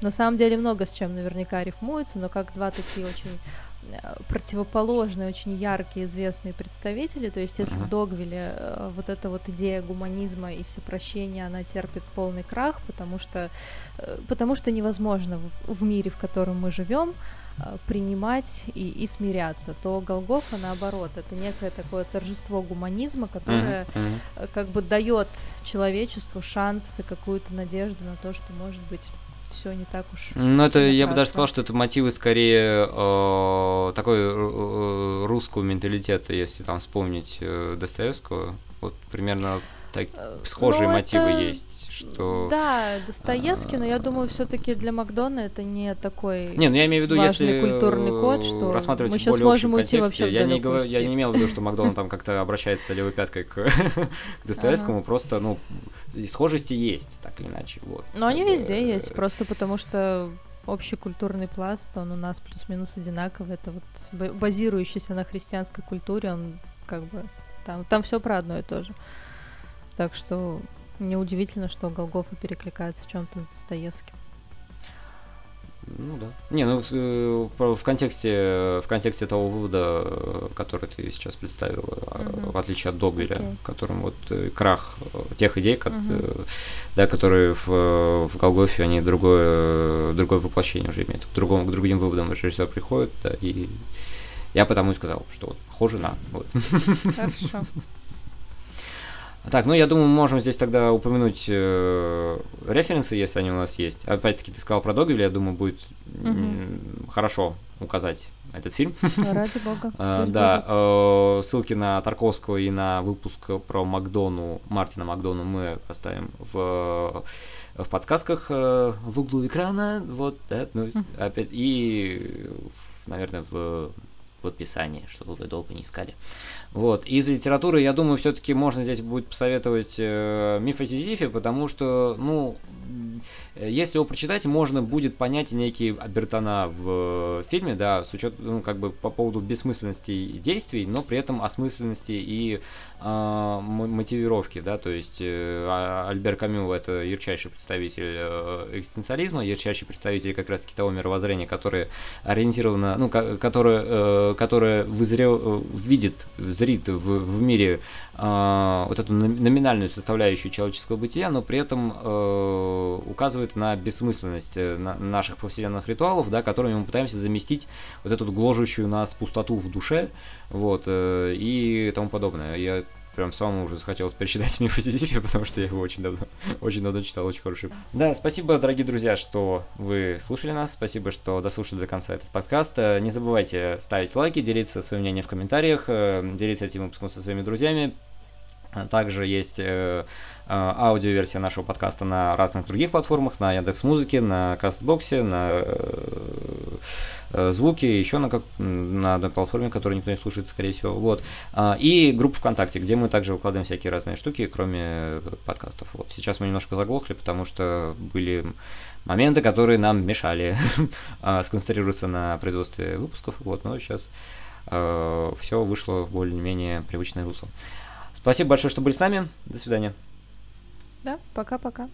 На самом деле много с чем наверняка рифмуется, но как два такие очень Э, противоположные, очень яркие, известные представители. То есть, если uh-huh. в Догвиле э, вот эта вот идея гуманизма и всепрощения, она терпит полный крах, потому что, э, потому что невозможно в, в мире, в котором мы живем, принимать и, и смиряться, то Голгофа наоборот, это некое такое торжество гуманизма, которое uh-huh, uh-huh. как бы дает человечеству шанс и какую-то надежду на то, что может быть все не так уж. Ну, это я бы даже сказал, что это мотивы скорее э, такой э, э, русского менталитета, если там вспомнить э, Достоевского. Вот примерно так, э, схожие ну, мотивы это... есть что... Да, Достоевский, но я думаю, все-таки для Макдона это не такой Не, ну я имею в виду, если культурный код, что рассматривать мы сейчас можем уйти вообще я не, говорю, я не имел в виду, что Макдон там как-то обращается левой пяткой к, Достоевскому, просто, ну, схожести есть, так или иначе, вот. Но они везде есть, просто потому что общий культурный пласт, он у нас плюс-минус одинаковый, это вот базирующийся на христианской культуре, он как бы там, там все про одно и то же. Так что Неудивительно, что Голгофа перекликается в чем-то с Достоевским. Ну да. Не, ну э, в контексте в контексте того вывода, который ты сейчас представила, uh-huh. в отличие от Догвиля, okay. которым вот э, крах тех идей, uh-huh. да, которые в, в Голгофе они другое другое воплощение уже имеют, к другому к другим выводам режиссер приходит, да, и я потому и сказал, что вот похоже на вот. Хорошо. Так, ну я думаю, мы можем здесь тогда упомянуть э, референсы, если они у нас есть. Опять-таки, ты сказал про Догвилля, я думаю, будет угу. хорошо указать этот фильм. Ради бога. А, да, э, ссылки на Тарковского и на выпуск про Макдону, Мартина Макдону мы оставим в, в подсказках э, в углу экрана. Вот, да, ну, опять, и, наверное, в в описании, чтобы вы долго не искали. Вот. Из литературы, я думаю, все-таки можно здесь будет посоветовать э, миф о Сизифе, потому что, ну, если его прочитать, можно будет понять некие обертона в фильме, да, с учетом, ну, как бы по поводу бессмысленности действий, но при этом осмысленности и э, мотивировки, да, то есть э, а, Альбер Камю это ярчайший представитель э, экзистенциализма, ярчайший представитель как раз-таки того мировоззрения, которое ориентировано, ну, которое, э, которое вызрел, э, видит, зрит в, в мире э, вот эту номинальную составляющую человеческого бытия, но при этом э, указывает на бессмысленность э, наших повседневных ритуалов, да, которыми мы пытаемся заместить вот эту гложущую нас пустоту в душе, вот, э, и тому подобное. Я прям самому уже захотелось перечитать миф о Сизифе, потому что я его очень давно, очень давно читал, очень хороший. Да, спасибо, дорогие друзья, что вы слушали нас, спасибо, что дослушали до конца этот подкаст. Э, не забывайте ставить лайки, делиться своим мнением в комментариях, делиться этим выпуском со своими друзьями, также есть э, э, аудиоверсия нашего подкаста на разных других платформах, на Яндекс Музыке, на Кастбоксе, на э, э, Звуке, еще на, как, на одной платформе, которую никто не слушает, скорее всего. Вот. А, и группа ВКонтакте, где мы также выкладываем всякие разные штуки, кроме подкастов. Вот. Сейчас мы немножко заглохли, потому что были моменты, которые нам мешали а, сконцентрироваться на производстве выпусков. Вот, но сейчас э, все вышло в более-менее привычное русло. Спасибо большое, что были с нами. До свидания. Да, пока-пока.